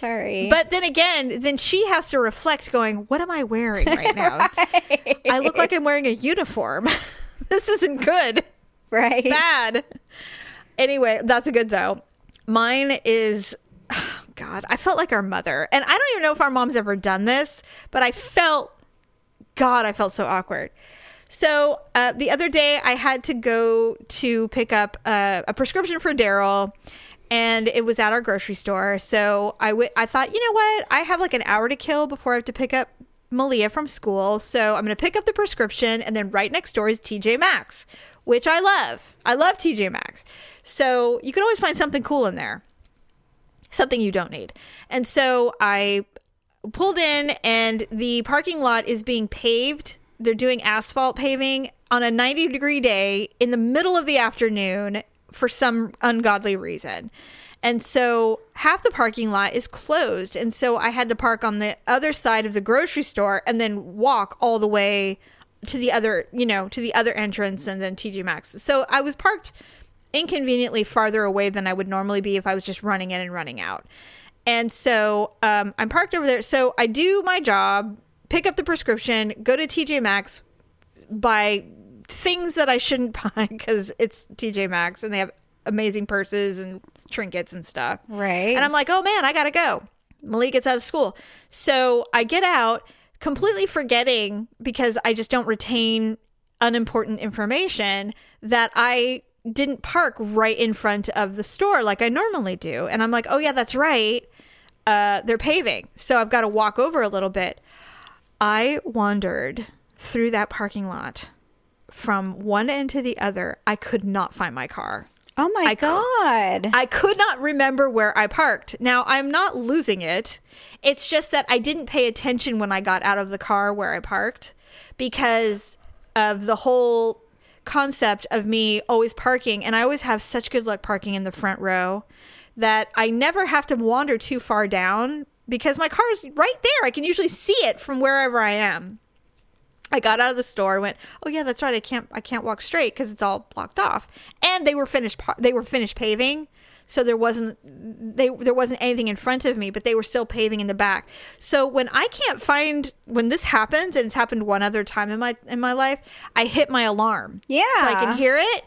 Sorry. But then again, then she has to reflect, going, "What am I wearing right now? *laughs* I look like I'm wearing a uniform. *laughs* this isn't good." right. bad. Anyway, that's a good though. Mine is *sighs* God, I felt like our mother. And I don't even know if our mom's ever done this, but I felt, God, I felt so awkward. So uh, the other day, I had to go to pick up uh, a prescription for Daryl, and it was at our grocery store. So I w- I thought, you know what? I have like an hour to kill before I have to pick up Malia from school. So I'm going to pick up the prescription, and then right next door is TJ Maxx, which I love. I love TJ Maxx. So you can always find something cool in there, something you don't need. And so I pulled in, and the parking lot is being paved. They're doing asphalt paving on a 90 degree day in the middle of the afternoon for some ungodly reason. And so half the parking lot is closed. And so I had to park on the other side of the grocery store and then walk all the way to the other, you know, to the other entrance and then TJ Maxx. So I was parked inconveniently farther away than I would normally be if I was just running in and running out. And so um, I'm parked over there. So I do my job, pick up the prescription, go to TJ Maxx, buy things that I shouldn't *laughs* buy because it's TJ Maxx and they have amazing purses and trinkets and stuff. Right. And I'm like, oh man, I gotta go. Malik gets out of school. So I get out completely forgetting because I just don't retain unimportant information that I didn't park right in front of the store like I normally do. And I'm like, oh yeah, that's right. Uh, they're paving. So I've got to walk over a little bit. I wandered through that parking lot from one end to the other. I could not find my car. oh my I god. I could not remember where I parked. Now, I'm not losing it. It's just that I didn't pay attention when I got out of the car where I parked because of the whole concept of me always parking. And I always have such good luck parking in the front row that I never have to wander too far down because my car is right there. I can usually see it from wherever I am. I got out of the store and went, "Oh yeah, that's right. I can't I can't walk straight because it's all blocked off." And they were finished they were finished paving, so there wasn't they there wasn't anything in front of me, but they were still paving in the back. So when I can't find when this happens, and it's happened one other time in my in my life, I hit my alarm. Yeah. so I can hear it.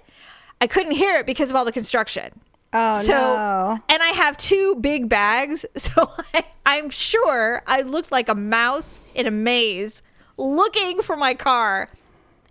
I couldn't hear it because of all the construction. oh So, no. and I have two big bags, *laughs* so I, I'm sure I looked like a mouse in a maze looking for my car.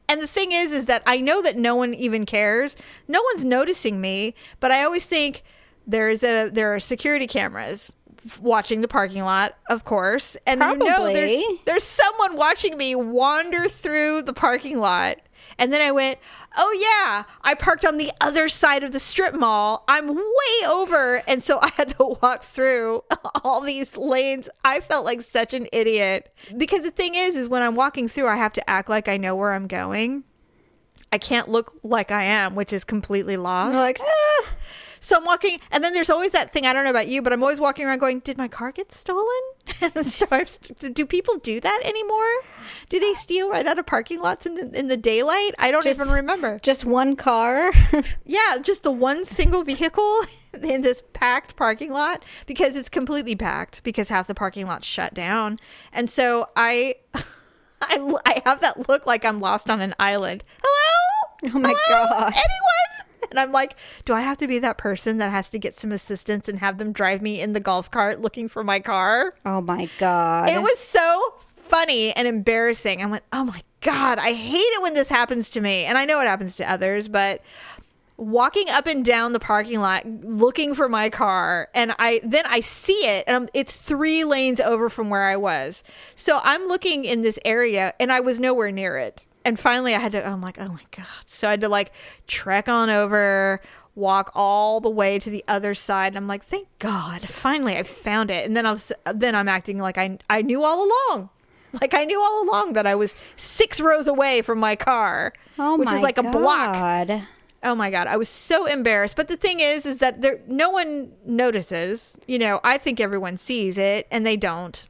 And the thing is, is that I know that no one even cares. No one's noticing me, but I always think there's a there are security cameras watching the parking lot, of course, and you know there's there's someone watching me wander through the parking lot. And then I went, oh yeah, I parked on the other side of the strip mall. I'm way over. And so I had to walk through *laughs* all these lanes. I felt like such an idiot. Because the thing is, is when I'm walking through, I have to act like I know where I'm going. I can't look like I am, which is completely lost. You're like, "Ah." So I'm walking, and then there's always that thing. I don't know about you, but I'm always walking around going, "Did my car get stolen?" *laughs* And starts. Do people do that anymore? Do they steal right out of parking lots in, in the daylight? I don't Just- even remember. just one car. *laughs* Yeah, just the one single vehicle *laughs* in this packed parking lot because it's completely packed because half the parking lot's shut down. And so I, I, I have that look like I'm lost on an island. Hello? Oh my Hello? God. Anyone? *laughs* And I'm like, do I have to be that person that has to get some assistance and have them drive me in the golf cart looking for my car? oh my god. It was so funny and embarrassing. I went, oh my God, I hate it when this happens to me. And I know it happens to others, but walking up and down the parking lot looking for my car and I then I see it and I'm, it's 3 lanes over from where I was. So I'm looking in this area and I was nowhere near it. And finally I had to I'm like, "Oh my god." So I had to like trek on over, walk all the way to the other side and I'm like, "Thank God, finally I found it." And then I was then I'm acting like I I knew all along. Like I knew all along that I was 6 rows away from my car, oh which my is like a block. Oh my god, I was so embarrassed. But the thing is, is that there no one notices. You know, I think everyone sees it, and they don't.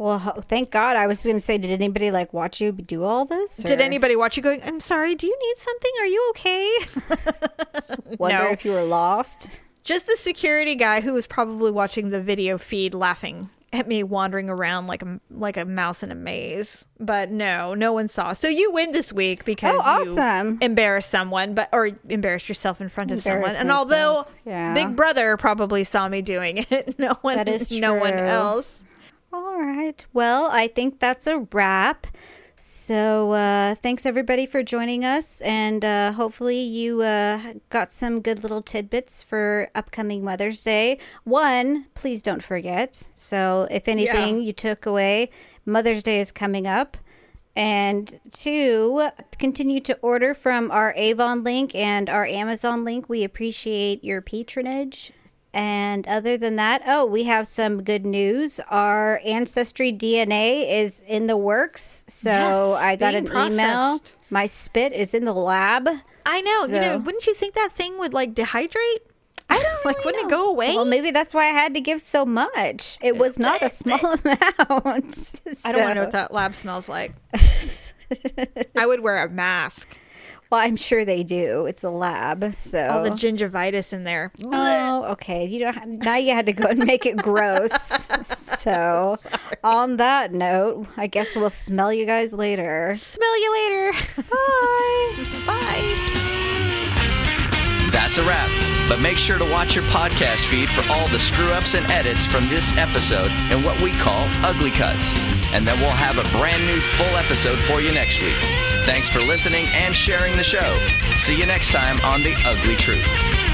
Well, thank God. I was going to say, did anybody like watch you do all this? Did anybody watch you going? I'm sorry. Do you need something? Are you okay? *laughs* wonder No. if you were lost? Just the security guy who was probably watching the video feed, laughing at me wandering around like a like a mouse in a maze. But no, no one saw. So you win this week because Oh, you awesome. embarrassed someone, but or embarrassed yourself in front of someone. And although yeah. Big Brother probably saw me doing it, *laughs* no one, That is no one else. All right. Well, I think that's a wrap. So, uh, thanks everybody for joining us, and uh, hopefully, you uh, got some good little tidbits for upcoming Mother's Day. One, please don't forget. So, if anything Yeah. you took away, Mother's Day is coming up. And two, continue to order from our Avon link and our Amazon link. We appreciate your patronage. And other than that, oh, we have some good news. Our ancestry DNA is in the works. So Yes, I got an email. My spit is in the lab. I know. You know, wouldn't you think that thing would like dehydrate? I *laughs* don't like. Wouldn't it go away? Well, maybe that's why I had to give so much. It was uh, not a small *laughs* amount. I don't want to know what that lab smells like. *laughs* I would wear a mask. Well, I'm sure they do. It's a lab, so All the gingivitis in there. Oh, okay. You don't. Have, now you had to go and make it gross. *laughs* so, on that note, I guess we'll smell you guys later. Smell you later. Bye. *laughs* Bye. That's a wrap. But make sure to watch your podcast feed for all the screw ups and edits from this episode and what we call ugly cuts. And then we'll have a brand new full episode for you next week. Thanks for listening and sharing the show. See you next time on The Ugly Truth.